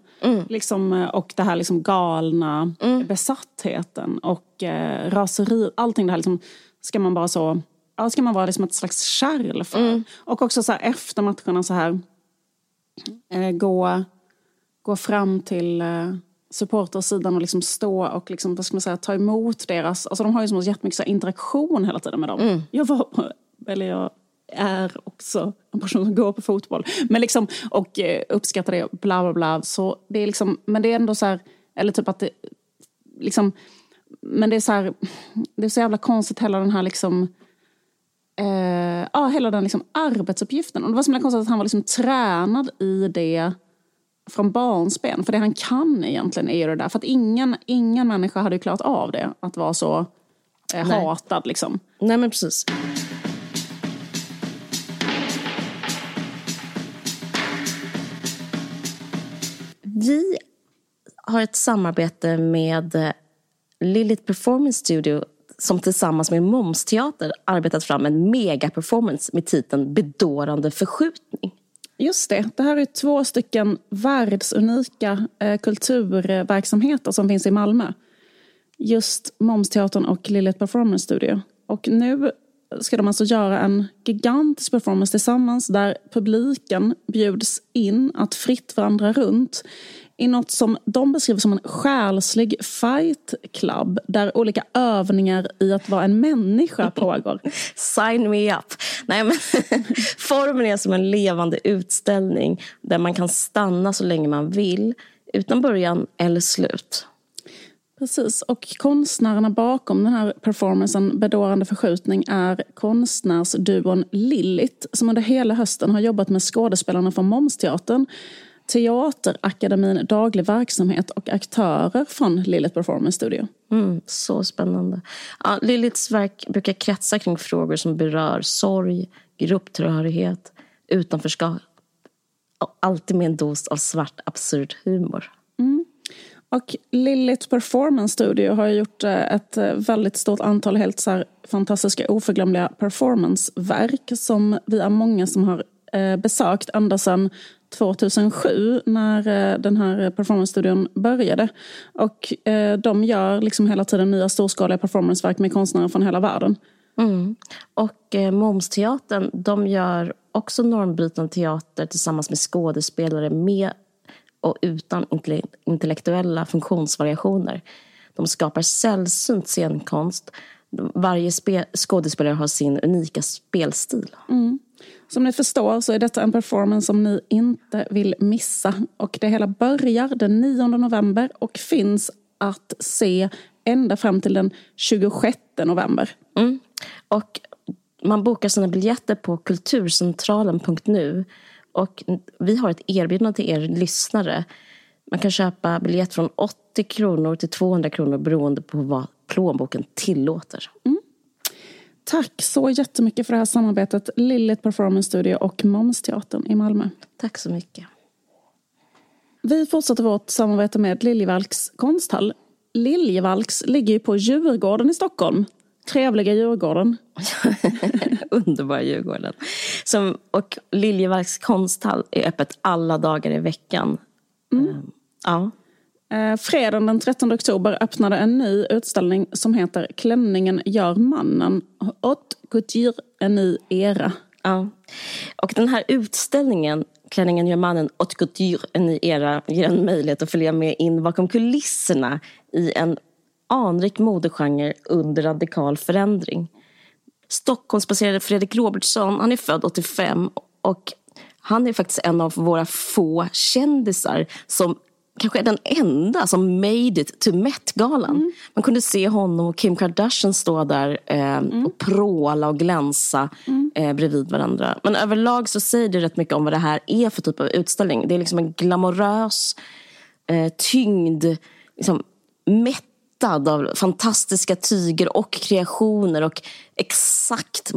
Liksom, eh, och det här liksom galna besattheten och eh, raseri. Allting det här liksom, ska man bara så... Ja, ska man vara liksom ett slags kärl för. Och också så här, efter matcherna så här eh, gå, gå fram till eh, supportersidan och liksom stå och liksom, vad ska man säga, ta emot deras... Alltså de har ju som jättemycket så interaktion hela tiden med dem. Jag var eller jag är också en person som går på fotboll. Men liksom, och eh, uppskattar det, bla bla bla. Så det är liksom, men det är ändå så här, eller typ att det, liksom, men det är så här, det är så jävla konstigt hela den här liksom, eh, ja, hela den liksom arbetsuppgiften. Och det var så himla konstigt att han var liksom tränad i det från barnsben. För det han kan egentligen är ju det där. För att ingen, ingen människa hade ju klarat av det. Att vara så eh, hatad liksom. Nej men precis. Har ett samarbete med eh, Lilith Performance Studio som tillsammans med Momsteater arbetat fram en megaperformance med titeln Bedårande förskjutning. Just det. Det här är två stycken världsunika eh, kulturverksamheter som finns i Malmö. Just Momsteatern och Lilith Performance Studio. Och nu ska de alltså göra en gigantisk performance tillsammans där publiken bjuds in att fritt vandra runt i något som de beskriver som en själslig fight club där olika övningar i att vara en människa (laughs) pågår. Sign me up! Nej, men (laughs) formen är som en levande utställning där man kan stanna så länge man vill utan början eller slut. Precis, och konstnärerna bakom den här performancen Bedårande förskjutning är konstnärsduon Lillit som under hela hösten har jobbat med skådespelarna från Momsteatern, Teaterakademin Daglig verksamhet och aktörer från Lillit Performance Studio. Mm, så spännande. Ja, Liliths verk brukar kretsa kring frågor som berör sorg, grupptillhörighet, utanförskap och alltid med en dos av svart absurd humor. Och Lilith Performance Studio har gjort eh, ett eh, väldigt stort antal helt så fantastiska oförglömliga performanceverk som vi är många som har eh, besökt ända sedan 2007 när den här performance-studion började. Och de gör liksom hela tiden nya storskaliga performanceverk med konstnärer från hela världen. Mm. Och eh, Momsteatern, de gör också normbrytande teater tillsammans med skådespelare med och utan intellektuella funktionsvariationer. De skapar sällsynt scenkonst. Varje skådespelare har sin unika spelstil. Mm. Som ni förstår så är detta en performance som ni inte vill missa. Och det hela börjar den 9 november och finns att se ända fram till den 26 november. Mm. Och man bokar sina biljetter på kulturcentralen.nu och vi har ett erbjudande till er lyssnare. Man kan köpa biljett från 80 kronor till 200 kronor beroende på vad plånboken tillåter. Mm. Tack så jättemycket för det här samarbetet, Lillet Performance Studio och Momsteatern i Malmö. Tack så mycket. Vi fortsätter vårt samarbete med Liljevalchs konsthall. Liljevalchs ligger ju på Djurgården i Stockholm. Trevliga Djurgården. (laughs) Underbara Djurgården. Som, och Liljevalchs konsthall är öppet alla dagar i veckan. Mm. Uh, ja. Eh, fredagen den 13 oktober öppnade en ny utställning som heter Klänningen gör mannen. Haute couture, en ny era. Ja. Och den här utställningen Klänningen gör mannen, haute couture, en ny era ger en möjlighet att följa med in bakom kulisserna i en anrik modegenre under radikal förändring. Stockholmsbaserade Fredrik Robertsson, han är född 85 och han är faktiskt en av våra få kändisar som kanske är den enda som made it to Met-galan. Mm. Man kunde se honom och Kim Kardashian stå där eh, mm. och pråla och glänsa mm. eh, bredvid varandra. Men överlag så säger det rätt mycket om vad det här är för typ av utställning. Det är liksom en glamorös, eh, tyngd, liksom, mätt mättad av fantastiska tyger och kreationer och exakt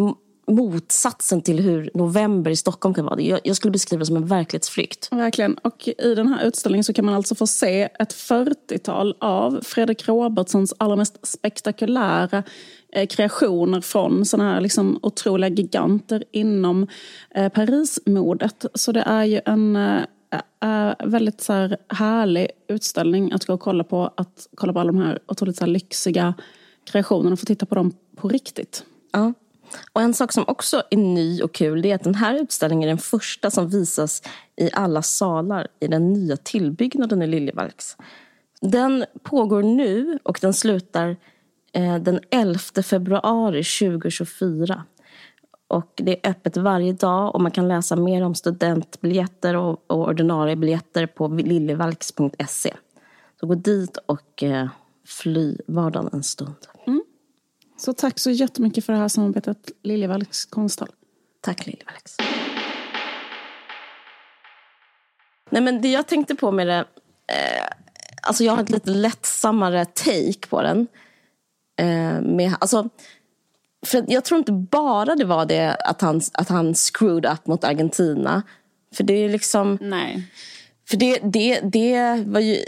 motsatsen till hur november i Stockholm kan vara. Jag, jag skulle beskriva det som en verklighetsflykt. Verkligen. Och i den här utställningen så kan man alltså få se ett 40-tal av Fredrik Robertsons allra mest spektakulära eh, kreationer från sådana här liksom otroliga giganter inom eh, Parismodet. Så det är ju en eh, är väldigt så här härlig utställning att gå och kolla på. Att kolla på alla de här otroligt så här lyxiga kreationerna och få titta på dem på riktigt. Ja. Och en sak som också är ny och kul är att den här utställningen är den första som visas i alla salar i den nya tillbyggnaden i Liljevalchs. Den pågår nu och den slutar eh, den 11 februari 2024. Och det är öppet varje dag och man kan läsa mer om studentbiljetter och, och ordinarie biljetter på liljevalchs.se. Så gå dit och eh, fly vardagen en stund. Mm. Så tack så jättemycket för det här samarbetet, Liljevalchs konsthall. Tack Liljevalchs. Nej men det jag tänkte på med det, eh, alltså jag har ett lite lättsammare take på den. Eh, med, alltså, för jag tror inte bara det var det att han, att han screwed up mot Argentina. För det är liksom... Nej. För det, det, det var ju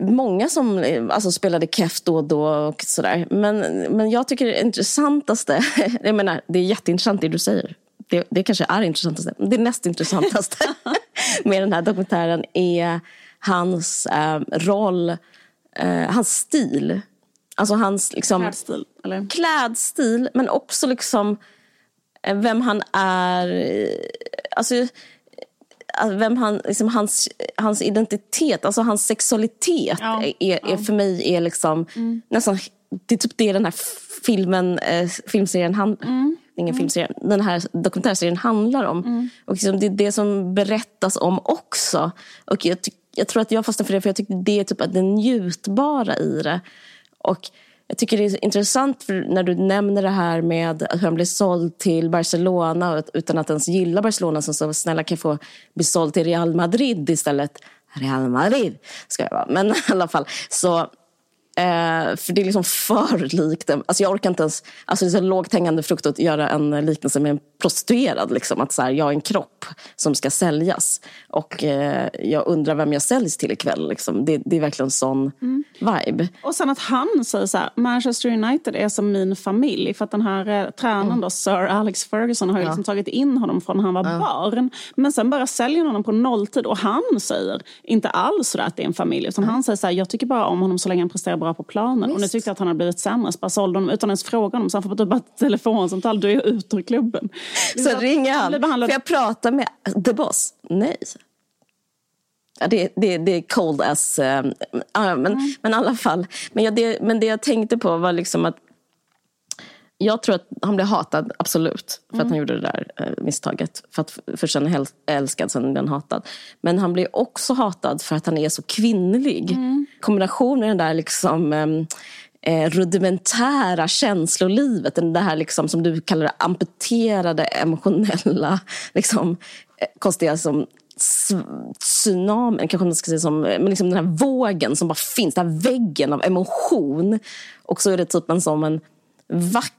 många som alltså, spelade keff då och då och sådär. Men, men jag tycker det intressantaste, (laughs) jag menar det är jätteintressant det du säger. Det, det kanske är intressantaste. Det näst intressantaste (laughs) med den här dokumentären är hans äh, roll, äh, hans stil Alltså hans liksom, klädstil, eller? klädstil, men också liksom eh, vem han är. Alltså, eh, vem han, liksom hans, hans identitet, alltså hans sexualitet ja, är, är ja. för mig är liksom mm. nästan, det är typ det den här filmen, eh, filmserien hand, mm. ingen mm. filmserie, den här dokumentärserien handlar om. Mm. Och liksom det är det som berättas om också. Och jag, jag tror att jag fastnar för det för jag tycker det är typ det njutbara i det. Och jag tycker det är intressant när du nämner det här med att han blir såld till Barcelona utan att ens gilla Barcelona som så snälla kan få bli såld till Real Madrid istället. Real Madrid ska jag vara. Men (laughs) i alla fall så Eh, för det är liksom för likt. Alltså jag orkar inte ens, alltså det är så lågt hängande frukt att göra en liknelse med en prostituerad. Liksom. Att så här, jag är en kropp som ska säljas. Och eh, jag undrar vem jag säljs till ikväll. Liksom. Det, det är verkligen en sån mm. vibe. Och sen att han säger så här, Manchester United är som min familj. För att den här eh, tränaren mm. då, Sir Alex Ferguson, har ju ja. liksom tagit in honom från när han var ja. barn. Men sen bara säljer honom på nolltid. Och han säger inte alls så att det är en familj. Utan mm. han säger så här, jag tycker bara om honom så länge han presterar bra på planen. Visst. Och nu tyckte jag att han har blivit sämre. Så bara sålde honom utan ens fråga honom. Så han får typ bara ett telefonsamtal, du är ute ur klubben. Så ringer han, får jag prata med the boss? Nej. Ja, det, det, det är cold as... Uh, men, mm. men i alla fall. Men, jag, det, men det jag tänkte på var liksom att jag tror att han blev hatad, absolut, för mm. att han gjorde det där eh, misstaget. För att först är älskad, sen är han hatad. Men han blir också hatad för att han är så kvinnlig. Mm. Kombinationen den där liksom... Eh, eh, rudimentära känslolivet. Det här liksom, som du kallar det, amputerade emotionella (laughs) liksom, eh, konstiga som tsunamin, kanske man ska säga som, men liksom den här vågen som bara finns, den här väggen av emotion. Och så är det typ en som en vacker,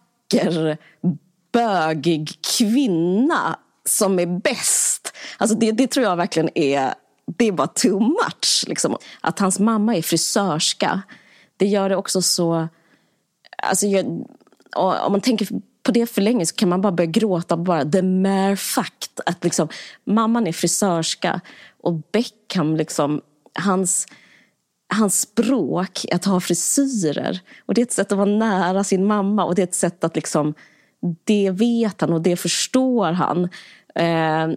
bögig kvinna som är bäst. Alltså det, det tror jag verkligen är, det är bara too much. Liksom. Att hans mamma är frisörska det gör det också så... Alltså jag, om man tänker på det för länge så kan man bara börja gråta bara the mere fact att liksom, mamman är frisörska och Beckham, liksom, hans, hans språk att ha frisyrer. Och det är ett sätt att vara nära sin mamma och det är ett sätt att liksom, det vet han och det förstår han. Eh,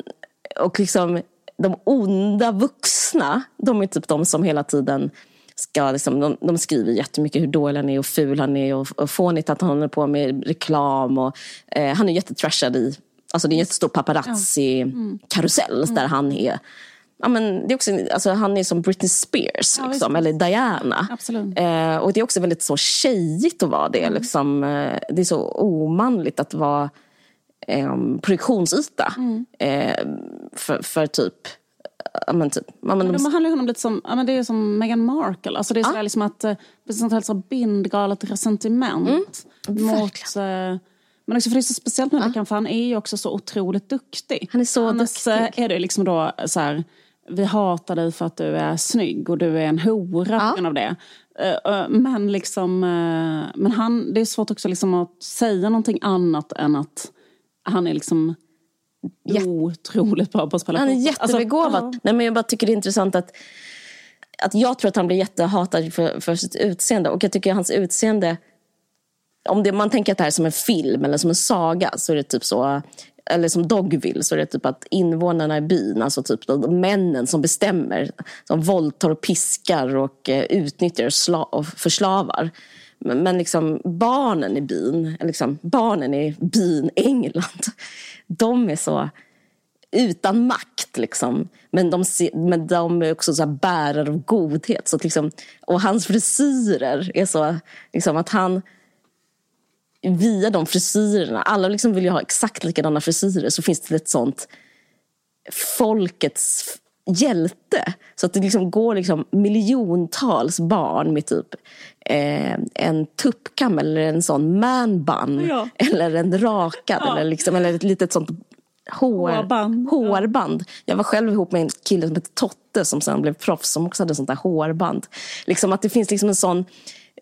och liksom de onda vuxna, de är typ de som hela tiden ska liksom, de, de skriver jättemycket hur dålig han är och ful han är och, och fånigt att han håller på med reklam. Och, eh, han är jättetrashad i, alltså det är en jättestor paparazzi-karusell mm. där han är Ja, men det är också, alltså, han är som Britney Spears, ja, liksom, eller Diana. Eh, och det är också väldigt så tjejigt att vara det. Mm. Liksom, eh, det är så omanligt att vara eh, produktionsyta mm. eh, för, för typ ja, men typ, ja, men de... de handlar honom lite som, ja, men det är som Meghan Markle. Alltså det är ja. liksom att, eh, sånt här så bindgalet resentiment mm. mot... Eh, men också för det är så speciellt med ja. för han är ju också så otroligt duktig. Han är så Annars duktig. är det liksom då så här, vi hatar dig för att du är snygg och du är en hora ja. på grund av det. Eh, men liksom, men han, det är svårt också liksom att säga någonting annat än att han är liksom otroligt bra på att spela Han är jättebegåvad. Alltså, Nej, men jag bara tycker det är intressant att, att jag tror att han blir jättehatad för, för sitt utseende. Och jag tycker hans utseende, om det, man tänker att det här är som en film eller som en saga så är det typ så eller som Dogville så är det typ att invånarna i byn, alltså typ de, männen som bestämmer, som våldtar och piskar och eh, utnyttjar och, sla, och förslavar. Men, men liksom barnen i byn, liksom barnen i byn England, (laughs) de är så utan makt. Liksom. Men, de, men de är också så bärare av godhet. Så liksom, och hans frisyrer är så liksom, att han via de frisyrerna, alla liksom vill ju ha exakt likadana frisyrer, så finns det ett sånt folkets hjälte. Så att det liksom går liksom miljontals barn med typ eh, en tuppkam eller en sån man ja. eller en rakad ja. eller, liksom, eller ett litet sånt hår, hårband. hårband. Jag var själv ihop med en kille som hette Totte som sen blev proffs som också hade sånt där hårband. Liksom att det finns liksom en sån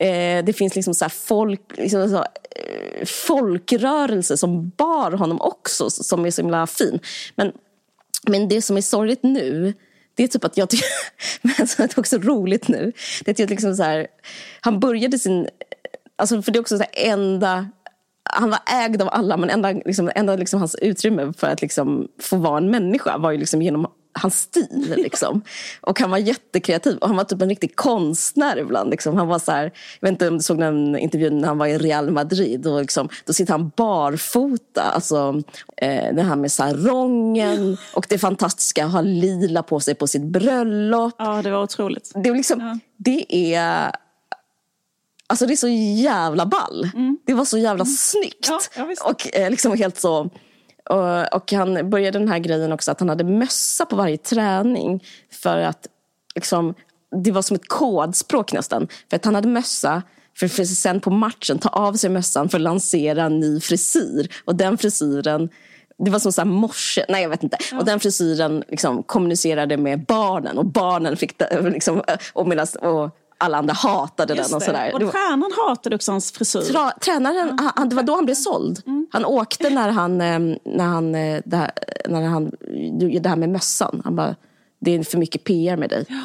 eh, det finns liksom så folk, liksom så, eh, folkrörelse som bar honom också som är så himla fin. Men men det som är sorgligt nu, det är typ att jag tycker, (laughs) men som är också roligt nu, det är typ liksom så här, han började sin, alltså för det är också så här enda, han var ägd av alla men enda, liksom, enda liksom hans utrymme för att liksom få vara en människa var ju liksom genom hans stil. (laughs) Liksom. Och han var jättekreativ och han var typ en riktig konstnär ibland. Liksom. Han var så här, jag vet inte om du såg den intervjun när han var i Real Madrid. Och liksom, då sitter han barfota. Alltså, eh, det här med sarongen och det fantastiska att ha lila på sig på sitt bröllop. Ja, det var otroligt. Det, liksom, ja. det är... Alltså det är så jävla ball. Mm. Det var så jävla mm. snyggt. Ja, och eh, liksom helt så och, och, han började den här grejen också att han hade mössa på varje träning. För att liksom, det var som ett kodspråk nästan. För att han hade mössa, för, för sen på matchen ta av sig mössan för att lansera en ny frisyr. Och den frisyren det var som så här morse, nej jag vet inte. Ja. Och den frisyren liksom kommunicerade med barnen och barnen fick liksom, och, medan, och alla andra hatade Just den. Och, sådär. och tränaren hatade också hans frisyr. Tra, tränaren, ja. han, det var då han blev såld. Mm. Han åkte när han, eh, när han, eh, det här, när han, det här med mössan. Han bara, det är för mycket PR med dig. Ja.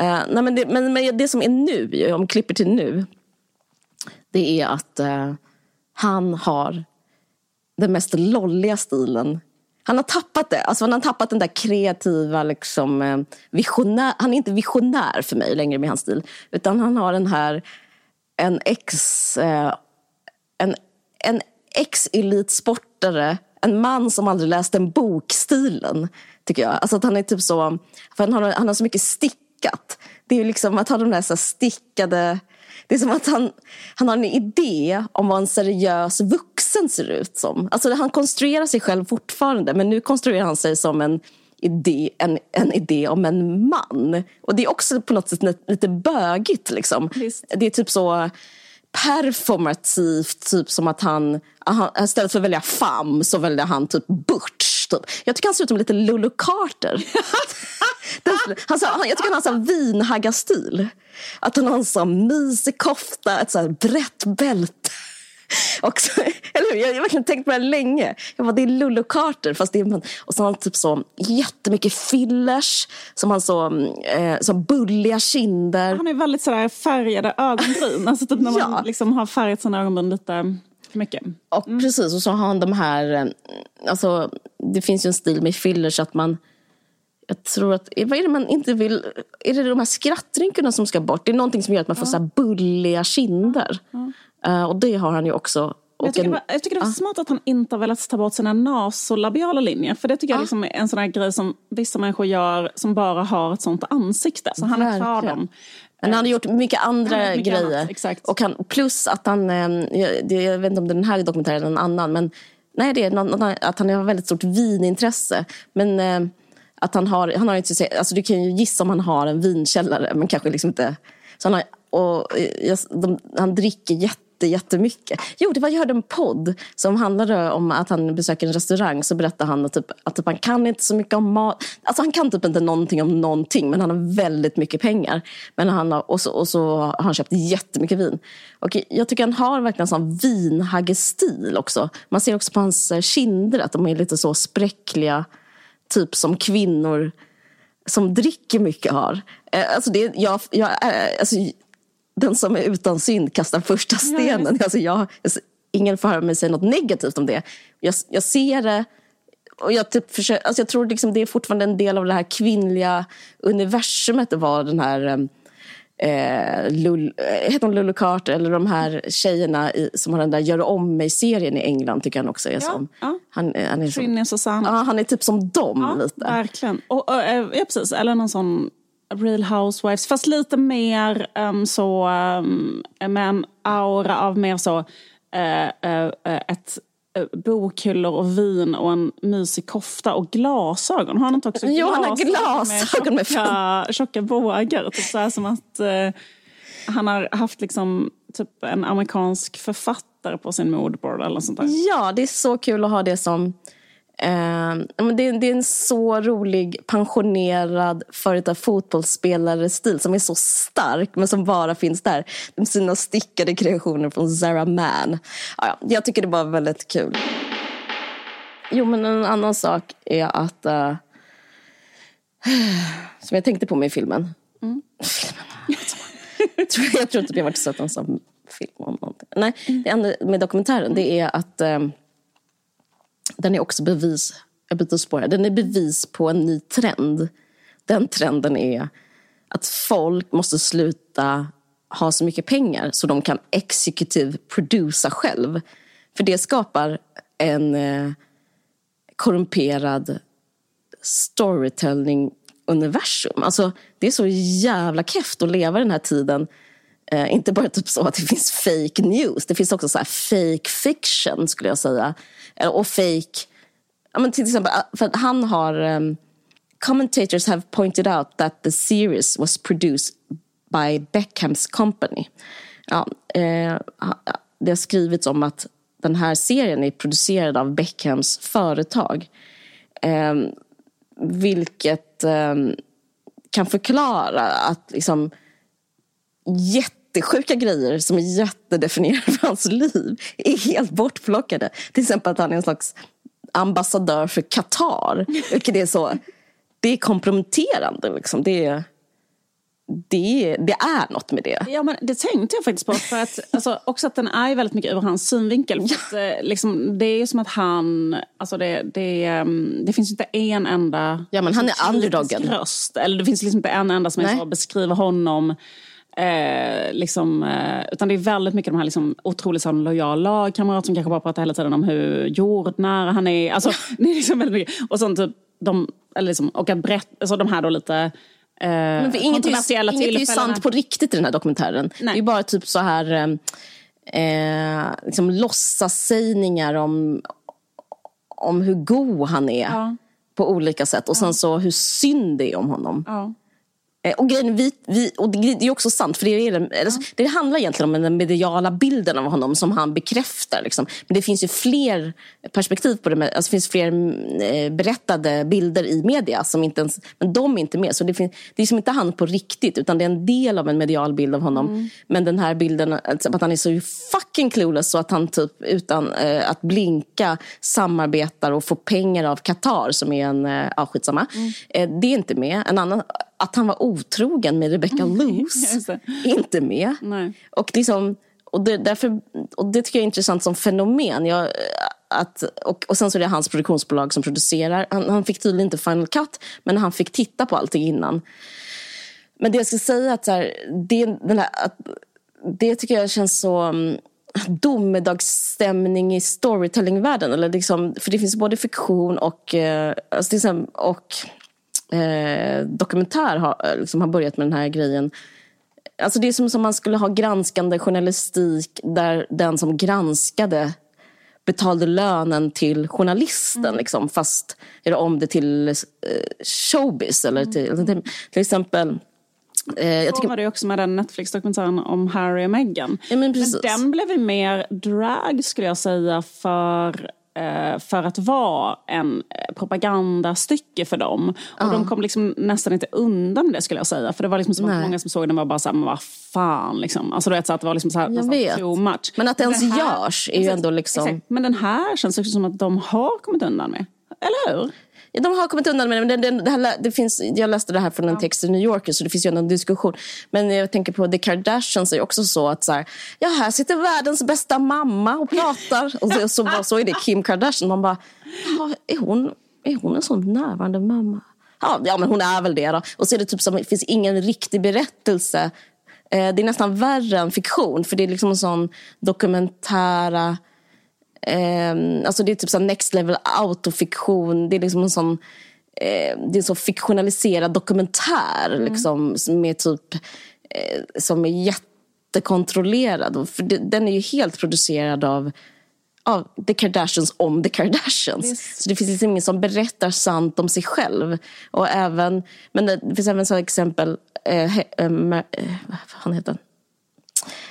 Uh, nej, men, det, men, men det som är nu, om vi klipper till nu, det är att uh, han har den mest lolliga stilen. Han har tappat det. Alltså han har tappat den där kreativa, liksom, eh, visionär. Han är inte visionär för mig längre med hans stil. Utan han har den här, en ex... Eh, en, en ex-elitsportare, en man som aldrig läst en bok-stilen. Tycker jag. Alltså att han är typ så, för han har, han har så mycket stickat. Det är liksom att ha de där så stickade det är som att han, han har en idé om vad en seriös vuxen ser ut som. Alltså han konstruerar sig själv fortfarande men nu konstruerar han sig som en idé, en, en idé om en man. Och det är också på något sätt lite bögigt. Liksom. Det är typ så performativt, typ som att han, han istället för att välja fam så väljer han typ butch. Typ. Jag tycker han ser ut som lite Lulu Carter. (laughs) han, han, jag tycker han har en vinhaggarstil. Att han har en sån mysig kofta, ett så här brett bälte. Också, eller hur? Jag har verkligen tänkt på det länge. Jag bara, det är Lulu Carter. Fast det är, och så har han typ så jättemycket fillers. Som har så, eh, så bulliga kinder. Han är väldigt sådär färgade ögonbryn. (laughs) alltså typ när man ja. liksom har färgat sina ögonbryn lite mycket. Och mm. precis, och så har han de här... Eh, alltså, det finns ju en stil med fillers att man jag tror att, vad är det man inte vill, är det de här skrattrynkorna som ska bort? Det är någonting som gör att man får så bulliga kinder. Uh, och det har han ju också. Jag tycker, en, jag tycker det är uh. smart att han inte har velat ta bort sina nasolabiala linjer. För det tycker uh. jag liksom är en sån här grej som vissa människor gör som bara har ett sånt ansikte. Så han har kvar dem. Men han har gjort mycket andra mycket grejer. Annat, och han, plus att han, eh, jag, jag vet inte om det är den här dokumentären eller en annan, men nej, det är någon, att han har väldigt stort vinintresse. Men eh, att han har, han har inte, alltså du kan ju gissa om han har en vinkällare men kanske liksom inte. Så han, har, och, eh, de, han dricker jätte jättemycket. Jo, det var, jag hörde en podd som handlade om att han besöker en restaurang. Så berättade han att, typ, att typ, han kan inte så mycket om mat. Alltså han kan typ inte någonting om någonting men han har väldigt mycket pengar. Men han har, och, så, och så har han köpt jättemycket vin. Och jag tycker han har verkligen sån vinhaggestil också. Man ser också på hans eh, kinder att de är lite så spräckliga typ som kvinnor som dricker mycket har. Eh, alltså det, jag, jag, alltså, den som är utan synd kastar första stenen. (laughs) Alltså jag, ingen får höra mig säga något negativt om det. Jag, jag ser det och jag, typ försöker, alltså jag tror liksom det är fortfarande en del av det här kvinnliga universumet att vara den här eh, eh, Lul, eh, heter hon Lulu Carter eller de här tjejerna i, som har den där Gör om mig-serien i England tycker han också är ja, som. Ja. Han, han, är och Susanna. Ja, han är typ som dem ja, lite. Verkligen. Och, och, ja, precis. Eller någon sån Real Housewives, fast lite mer um, så um, med en aura av mer så uh, uh, ett Eh, bokhyllor och vin och en mysig kofta och glasögon. Har han inte också jo, glasögon, glasögon med tjocka, tjocka bågar? Typ så som att eh, han har haft liksom typ en amerikansk författare på sin moodboard eller sånt där. Ja, det är så kul att ha det som Eh, det, det, är en så rolig pensionerad före fotbollsspelare-stil som är så stark men som bara finns där. Med sina stickade kreationer från Zara Man. Ja, jag tycker det var väldigt kul. Jo, men en annan sak är att... Uh, (sighs) som jag tänkte på med filmen. Mm. (laughs) jag tror, jag tror inte jag varit sett en sån film om någonting. Nej, det enda med dokumentären det är att um, den är också bevis, jag byter spår den är bevis på en ny trend. Den trenden är att folk måste sluta ha så mycket pengar så de kan executive producera själv. För det skapar en eh, korrumperad storytelling-universum. Alltså, det är så jävla keft att leva i den här tiden. Eh, inte bara typ så att det finns fake news, det finns också så fake fiction skulle jag säga. Eh, och fake, I mean, till exempel, ah, för han har um, commentators have pointed out that the series was produced by Beckhams company. Ja, eh, det har skrivits om att den här serien är producerad av Beckhams företag. Eh, vilket eh, kan förklara att liksom jättesjuka grejer som är jättedefinierande för hans liv är helt bortplockade. Till exempel att han är en slags ambassadör för Qatar. Vilket är så, det är komprometterande. Liksom. Det, är, det, det är något med det. Ja, men det tänkte jag faktiskt på. För att, alltså, också att den är väldigt mycket ur hans synvinkel. För att, eh, liksom, det är ju som att han... Alltså det, det, ehm, det finns inte en enda ja, men han är liksom, underdogen. röst. Eller det finns liksom inte en enda som beskriver honom. Eh, liksom, eh, utan det är väldigt mycket de här liksom, otroligt så, lojal lagkamrat som kanske bara pratar hela tiden om hur jordnära han är. Alltså, (laughs) det är liksom väldigt mycket. Och, sånt, typ, de, eller liksom, och att berätta, alltså, de här då lite eh, Men för inget är, inget är ju sant på riktigt i den här dokumentären. Nej. Det är ju bara typ så här eh, eh, liksom låtsassägningar om, om hur god han är. Ja. På olika sätt. Och sen så hur synd det är om honom. Ja. Eh, och, grejen, vi, vi, och det är också sant, för det, är, ja. det handlar egentligen om den mediala bilden av honom som han bekräftar. Liksom. Men det finns ju fler perspektiv på det, alltså, det finns fler eh, berättade bilder i media, som inte ens, men de är inte med. Så det, finns, det är som inte han på riktigt, utan det är en del av en medial bild av honom. Mm. Men den här bilden, alltså, att han är så fucking clueless så att han typ utan eh, att blinka samarbetar och får pengar av Qatar, som är en, eh, ja skitsamma. Mm. Eh, det är inte med. En annan att han var otrogen med Rebecca (laughs) Loos. inte med. Nej. Och, liksom, och, det, därför, och det tycker jag är intressant som fenomen. Jag, att, och, och sen så är det hans produktionsbolag som producerar. Han, han, fick tydligen inte Final Cut, men han fick titta på allting innan. Men det jag ska säga att, så här, det, den här, att, det tycker jag känns så um, domedagsstämning i storytellingvärlden. Eller liksom, för det finns både fiktion och, eh, alltså, liksom, och eh, dokumentär har, eh, liksom har börjat med den här grejen. Alltså det är som om man skulle ha granskande journalistik där den som granskade betalade lönen till journalisten. Mm. Liksom, fast eller om det till eh, showbiz. Eller till, mm. till, till exempel... Eh, jag tycker... var det också med den Netflix-dokumentären om Harry och Meghan. Ja, men, men den blev ju mer drag skulle jag säga för för att vara en eh, propagandastycke för dem. Och uh. de kom liksom nästan inte undan det skulle jag säga. För det var liksom så många som såg den var bara såhär, men vad fan liksom. Alltså du vet så att det var liksom så här, jag vet. too much. Men att det ens här, görs är ju ändå liksom... Exakt. Men den här känns också som att de har kommit undan med. Eller hur? De har kommit undan med det. Men det, det, det, här, det finns, jag läste det här från en text i New Yorker så det finns ju en diskussion. Men jag tänker på The Kardashians är också så att så här, ja här sitter världens bästa mamma och pratar. och så, så, så är det Kim Kardashian. Man bara, är hon, är hon en sån närvarande mamma? Ja, ja men hon är väl det då. Och så är det typ som, det finns ingen riktig berättelse. Eh, det är nästan värre än fiktion för det är liksom en sån dokumentära Eh, alltså det är typ så next level autofiktion. Det är liksom en sån eh, det är en så fiktionaliserad dokumentär mm. liksom, med typ, eh, som är jättekontrollerad. För det, den är ju helt producerad av av The Kardashians om The Kardashians. Yes. Så det finns liksom ingen som berättar sant om sig själv. Och även, men det, det finns även så exempel, eh, eh, eh, vad fan heter?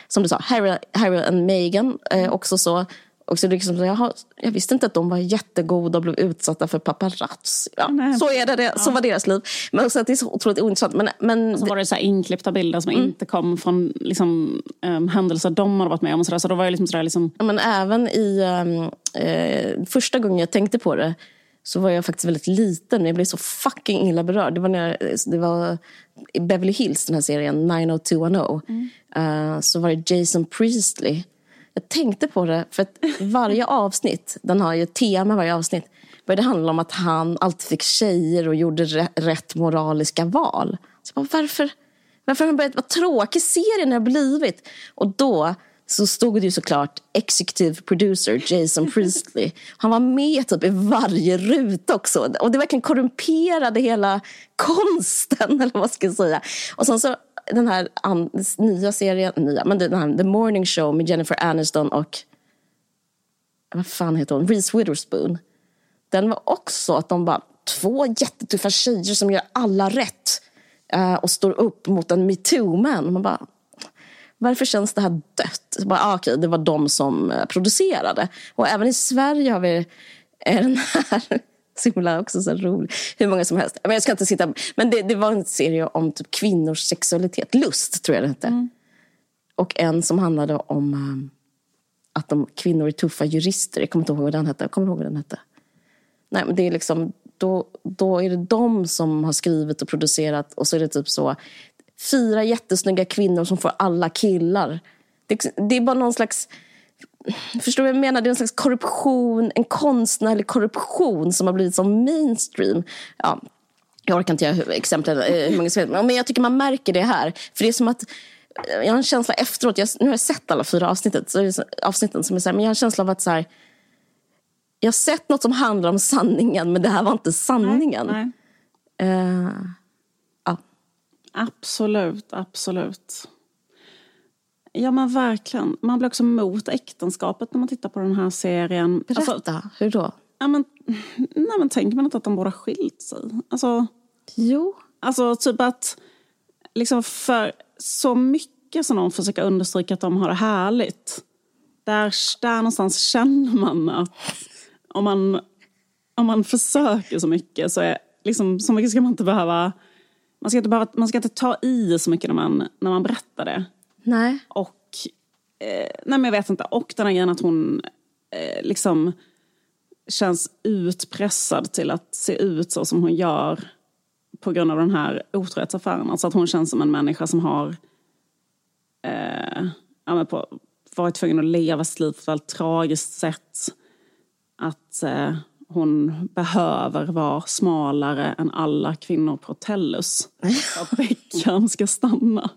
Som du sa, Harry, Harry and Meghan. Eh, också så och så liksom, jag, jag visste inte att de var jättegoda och blev utsatta för paparazzi. Ja, så är det, det. Så var deras liv. Men också att det är så otroligt ointressant. Men, men, så var det så inklippta bilder som mm. inte kom från liksom, um, händelser de hade varit med om. Så, där. så då var det liksom, så där, liksom... Ja, men även i um, eh, första gången jag tänkte på det så var jag faktiskt väldigt liten. Men jag blev så fucking illa berörd. Det var, när jag, det var i Beverly Hills, den här serien 90210. Mm. Uh, så var det Jason Priestley jag tänkte på det, för att varje avsnitt, den har ju ett tema varje avsnitt, började handla om att han alltid fick tjejer och gjorde rätt moraliska val. Så bara, varför, varför har han börjat, vad tråkig serien har blivit. Och då så stod det ju såklart executive producer Jason Priestley. Han var med typ i varje ruta också. Och det verkligen korrumperade hela konsten, (laughs) eller vad ska jag säga. Och sen så den här nya serien, nya, men den här The Morning Show med Jennifer Aniston och vad fan heter hon, Reese Witherspoon. Den var också att de bara två jättetuffa tjejer som gör alla rätt eh, och står upp mot en metoo-man. Man bara, varför känns det här dött? Så bara, ah, okej, det var de som eh, producerade. Och även i Sverige har vi eh, den här så himla också så rolig. Hur många som helst. Men jag ska inte sitta... Men det, det var en serie om typ kvinnors sexualitet. Lust, tror jag det hette. Mm. Och en som handlade om um, att de kvinnor är tuffa jurister. Jag kommer inte ihåg vad den hette. Jag kommer ihåg vad den hette. Nej, men det är liksom... Då, då är det de som har skrivit och producerat och så är det typ så fyra jättesnygga kvinnor som får alla killar. Det, det är bara någon slags Förstår du vad jag menar? Det är en slags korruption, en konstnärlig korruption som har blivit som mainstream. Ja, jag orkar inte göra exempel eh, hur många som men jag tycker man märker det här. För det är som att jag har en känsla efteråt, jag, nu har jag sett alla fyra avsnittet, så det avsnitten som är så här, men jag har en känsla av att så här, jag har sett något som handlar om sanningen, men det här var inte sanningen. Nej, nej. Uh, ja. Absolut, absolut. Ja men verkligen. Man blir också mot äktenskapet när man tittar på den här serien. Berätta, Alltså, hur då? ja, men, nej men tänker man inte att de borde ha skilt sig? Alltså, Jo. alltså typ att liksom för så mycket som de försöker understryka att de har det härligt. Där, där någonstans känner man att om man, om man försöker så mycket så är liksom, så mycket ska man inte behöva man ska inte, behöva, man ska inte ta i så mycket när man, när man berättar det. Nej. Och, eh, nej men jag vet inte, och den här grejen att hon eh, liksom känns utpressad till att se ut så som hon gör på grund av den här otrohetsaffären. Alltså att hon känns som en människa som har eh, ja, på, varit tvungen att leva sitt liv på ett väldigt tragiskt sätt. Att eh, hon behöver vara smalare än alla kvinnor på Tellus (laughs) för att Beckham ska stanna.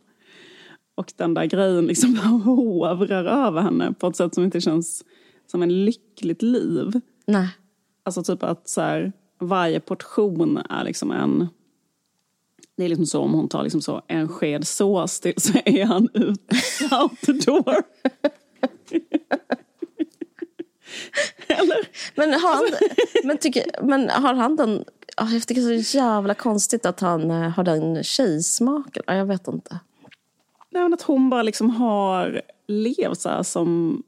Och den där grejen liksom (laughs) hovrar över henne på ett sätt som inte känns som en lyckligt liv. Nej. Alltså typ att så här, varje portion är liksom en... Det är liksom så om hon tar liksom så en sked sås till så är han ut, out the door. (laughs) Eller? Men har han, Alltså- (laughs) men tycker, men har han den... ja, Jag tycker det är så jävla konstigt att han eh, har den tjejsmaken. Ja, Jag vet inte. Nej, att hon bara liksom har levt så här som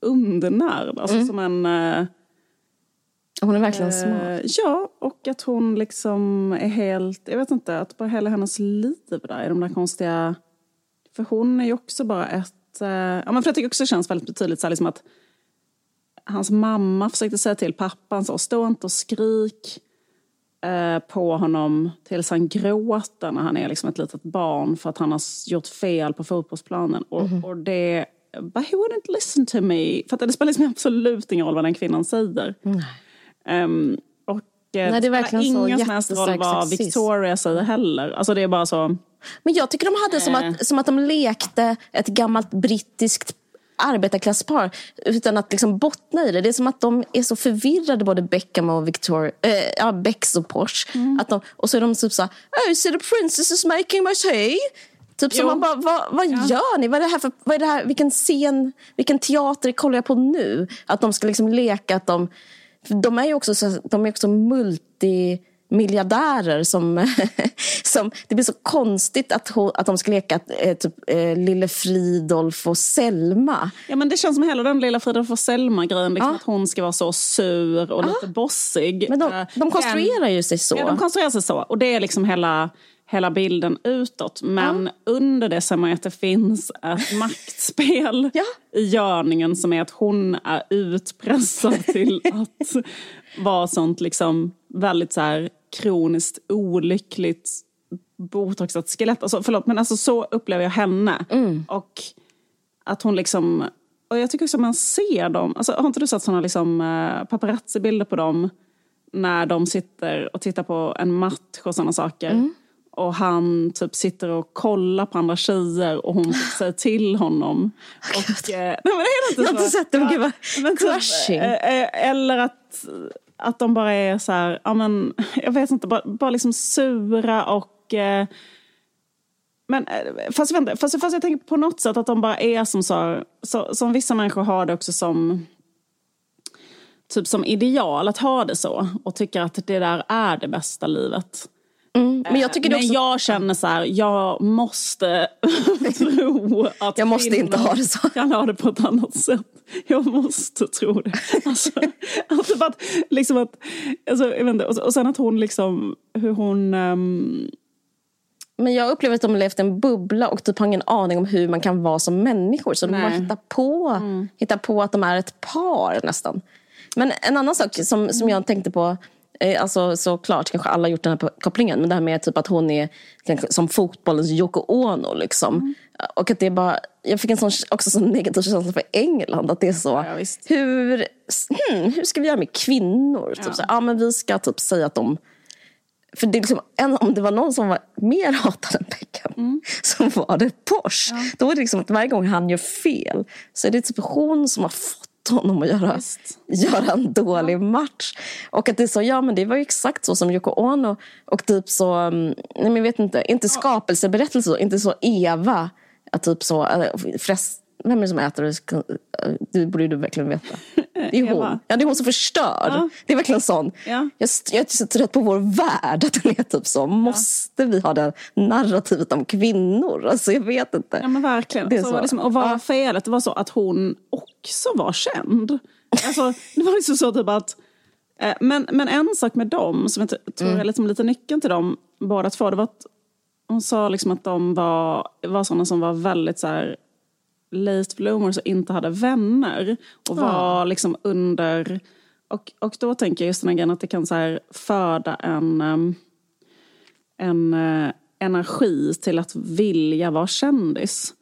undernärd. Alltså som en... eh, Hon är verkligen smart. Eh, ja, och att hon liksom är helt, jag vet inte, att bara hela hennes liv där är de där konstiga... För hon är ju också bara ett... eh, ja, men för jag tycker också det känns väldigt tydligt så här, liksom att hans mamma försökte säga till pappan så, stå inte och skrik på honom tills han gråter när han är liksom ett litet barn för att han har gjort fel på fotbollsplanen. Och, och det... But he wouldn't listen to me. För att det spelar liksom absolut ingen roll vad den kvinnan säger. Ehm, och eh, Nej, det är verkligen så ingen som helst roll vad. Victoria säger heller. Alltså det är bara så... Men jag tycker de hade som Eh. att, som att de lekte ett gammalt brittiskt arbetarklasspar utan att liksom bottna i det. Det är som att de är så förvirrade, både Beckham och Victoria, eh, ja, Becks och Porsche. Mm. Att de, och så är de typ så här, oh, see the princess is making my tea. Typ som man bara, vad, vad gör ni? Vad är det här för, vad är det här, vilken scen, vilken teater kollar jag på nu? Att de ska liksom leka att de, de är ju också, så, de är också multimiljardärer som, (laughs) som, det blir så konstigt att, hon, att de ska leka eh, typ, eh, Lille Fridolf och Selma. Ja men det känns som hela den lilla Frida för Selma-grejen. Liksom Ja. Att hon ska vara så sur och lite bossig. Men de, Eh, de konstruerar ju sig så. Ja, de konstruerar sig så. Och det är liksom hela, hela bilden utåt. Men under det ser man ju att det finns ett (laughs) maktspel Ja. i görningen som är att hon är utpressad till (laughs) att vara sånt liksom väldigt så här kroniskt olyckligt botoxat skelett. Alltså, förlåt, men alltså så upplever jag henne. Och att hon liksom... Och jag tycker också att man ser dem. Alltså, har inte du sett såna liksom, eh, paparazzi-bilder på dem? När de sitter och tittar på en match och sådana saker. Och han typ sitter och kollar på andra tjejer och hon typ (gasps) säger till honom. Och, eh, nej, men är det inte Jag har inte sett det, men gud vad typ, crushing. eh, eller att, att de bara är så här, ja men, jag vet inte, bara, bara liksom sura och... Eh, men eh, fast, vänta, fast, fast jag tänker på något sätt att de bara är som så, så som vissa människor har det också som typ som ideal att ha det så och tycker att det där är det bästa livet. Mm, men jag tycker det Men också... jag känner så här, jag måste (laughs) tro att Jag måste inte ha det så. kan ha det på ett annat sätt. Jag måste tro det. (laughs) Alltså, alltså att, liksom att, alltså, jag vet inte, och, och sen att hon liksom, hur hon... ehm, Men jag upplever att de har levt i en bubbla och typ har ingen aning om hur man kan vara som människor. Så de Nej. bara hittar på, hittar på att de är ett par nästan. Men en annan sak som, som jag tänkte på, eh, alltså såklart kanske alla har gjort den här kopplingen, men det här med typ att hon är som fotbollens Yoko Ono liksom. Och att det är bara, jag fick en sån, också sån negativ känsla för England, att det är så, Ja, hur, hmm, hur ska vi göra med kvinnor? Typ så, här, ja, men vi ska typ säga att de för det är liksom, om det var någon som var mer hatad än Beckham Mm. (laughs) så var det Porsche. Då är det liksom att varje gång han gör fel så är det typ hon som har fått honom att göra, göra en dålig match. Och att det är så, ja men det var ju exakt så som Yoko Ono och typ så, mm, nej men jag vet inte, inte skapelseberättelse, inte så Eva, att typ så, äh, förrest, vem är det som äter det? Det borde du verkligen veta. (laughs) Det är hon. Eva. Ja, det är hon som förstör. Ja. Det är verkligen sån. Ja. Jag, jag är så trött på vår värld. Att den är typ så. Måste vi ha det narrativet om kvinnor? Alltså jag vet inte. Ja men verkligen. Det är så, så. Liksom, och vad var Ja. felet? Var så att hon också var känd. Alltså, det var liksom så typ att... Eh, men, men en sak med dem, som jag tror Mm. är liksom lite nyckeln till dem båda två, det var att hon sa liksom att de var, var sådana som var väldigt så här late bloomers och inte hade vänner. Och var liksom under... Och, och då tänker jag just den här grejen att det kan så här föda en, en eh, energi till att vilja vara kändis.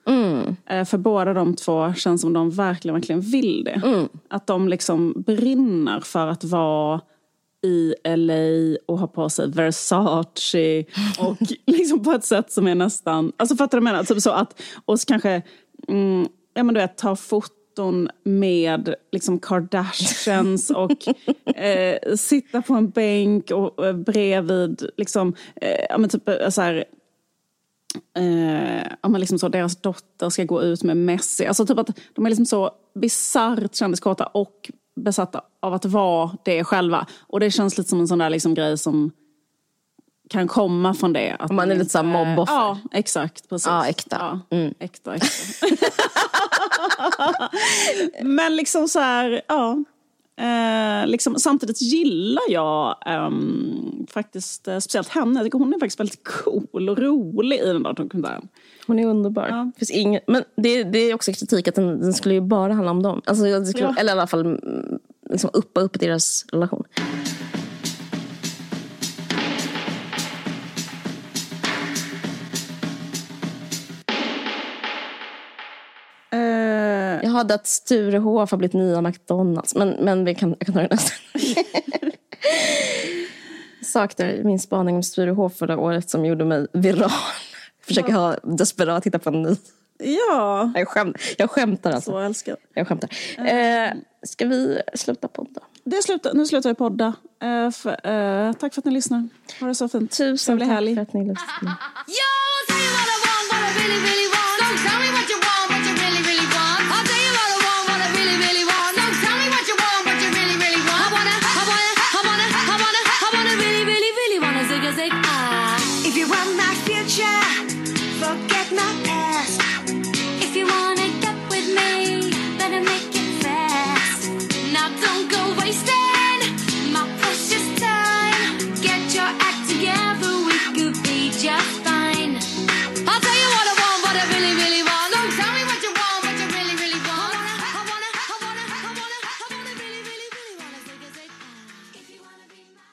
Eh, För båda de två känns som de verkligen, verkligen vill det. Att de liksom brinner för att vara i LA och ha på sig Versace och (laughs) liksom på ett sätt som är nästan, alltså fattar du vad jag menar? Typ så att, och kanske, mm, ja men du vet, ta foton med liksom Kardashians (laughs) och eh, sitta på en bänk och eh, bredvid liksom, eh, ja men typ eh, så här, eh, men liksom så, deras dotter ska gå ut med Messi. Alltså typ att de är liksom så bisarrt kändiskåta och besatta av att vara det själva. Och det känns lite som en sån där liksom grej som kan komma från det. Att Man är lite så här inte- mobboffer. Ja, exakt. Precis. Ja, äkta. Mm. Ja, äkta, äkta. (laughs) Men liksom så här, ja. Eh, liksom, samtidigt gillar jag ehm, faktiskt eh, speciellt henne. Jag tycker hon är faktiskt väldigt cool och rolig i den där dokumentären. Hon är underbar. Ja. Finns ingen, men det, det är också kritik att den, den skulle ju bara handla om dem. Alltså, skulle, Ja. Eller i alla fall mm, liksom uppa upp deras relation. Hade att Sturehof har blivit nya McDonalds. Men, men vi kan, jag kan ta det nästa. (laughs) Saknar min spaning om Sturehof förra året som gjorde mig viral. Försöker ha desperat hitta på en ny. ja, Jag, skämt, jag skämtar alltså. så älskar Jag skämtar. Eh, ska vi sluta podda? det. Slutar, nu slutar vi podda. Eh, för, eh, tack för att ni lyssnar. Ha det så fint. Tusen tack helg. för att ni lyssnade. (laughs)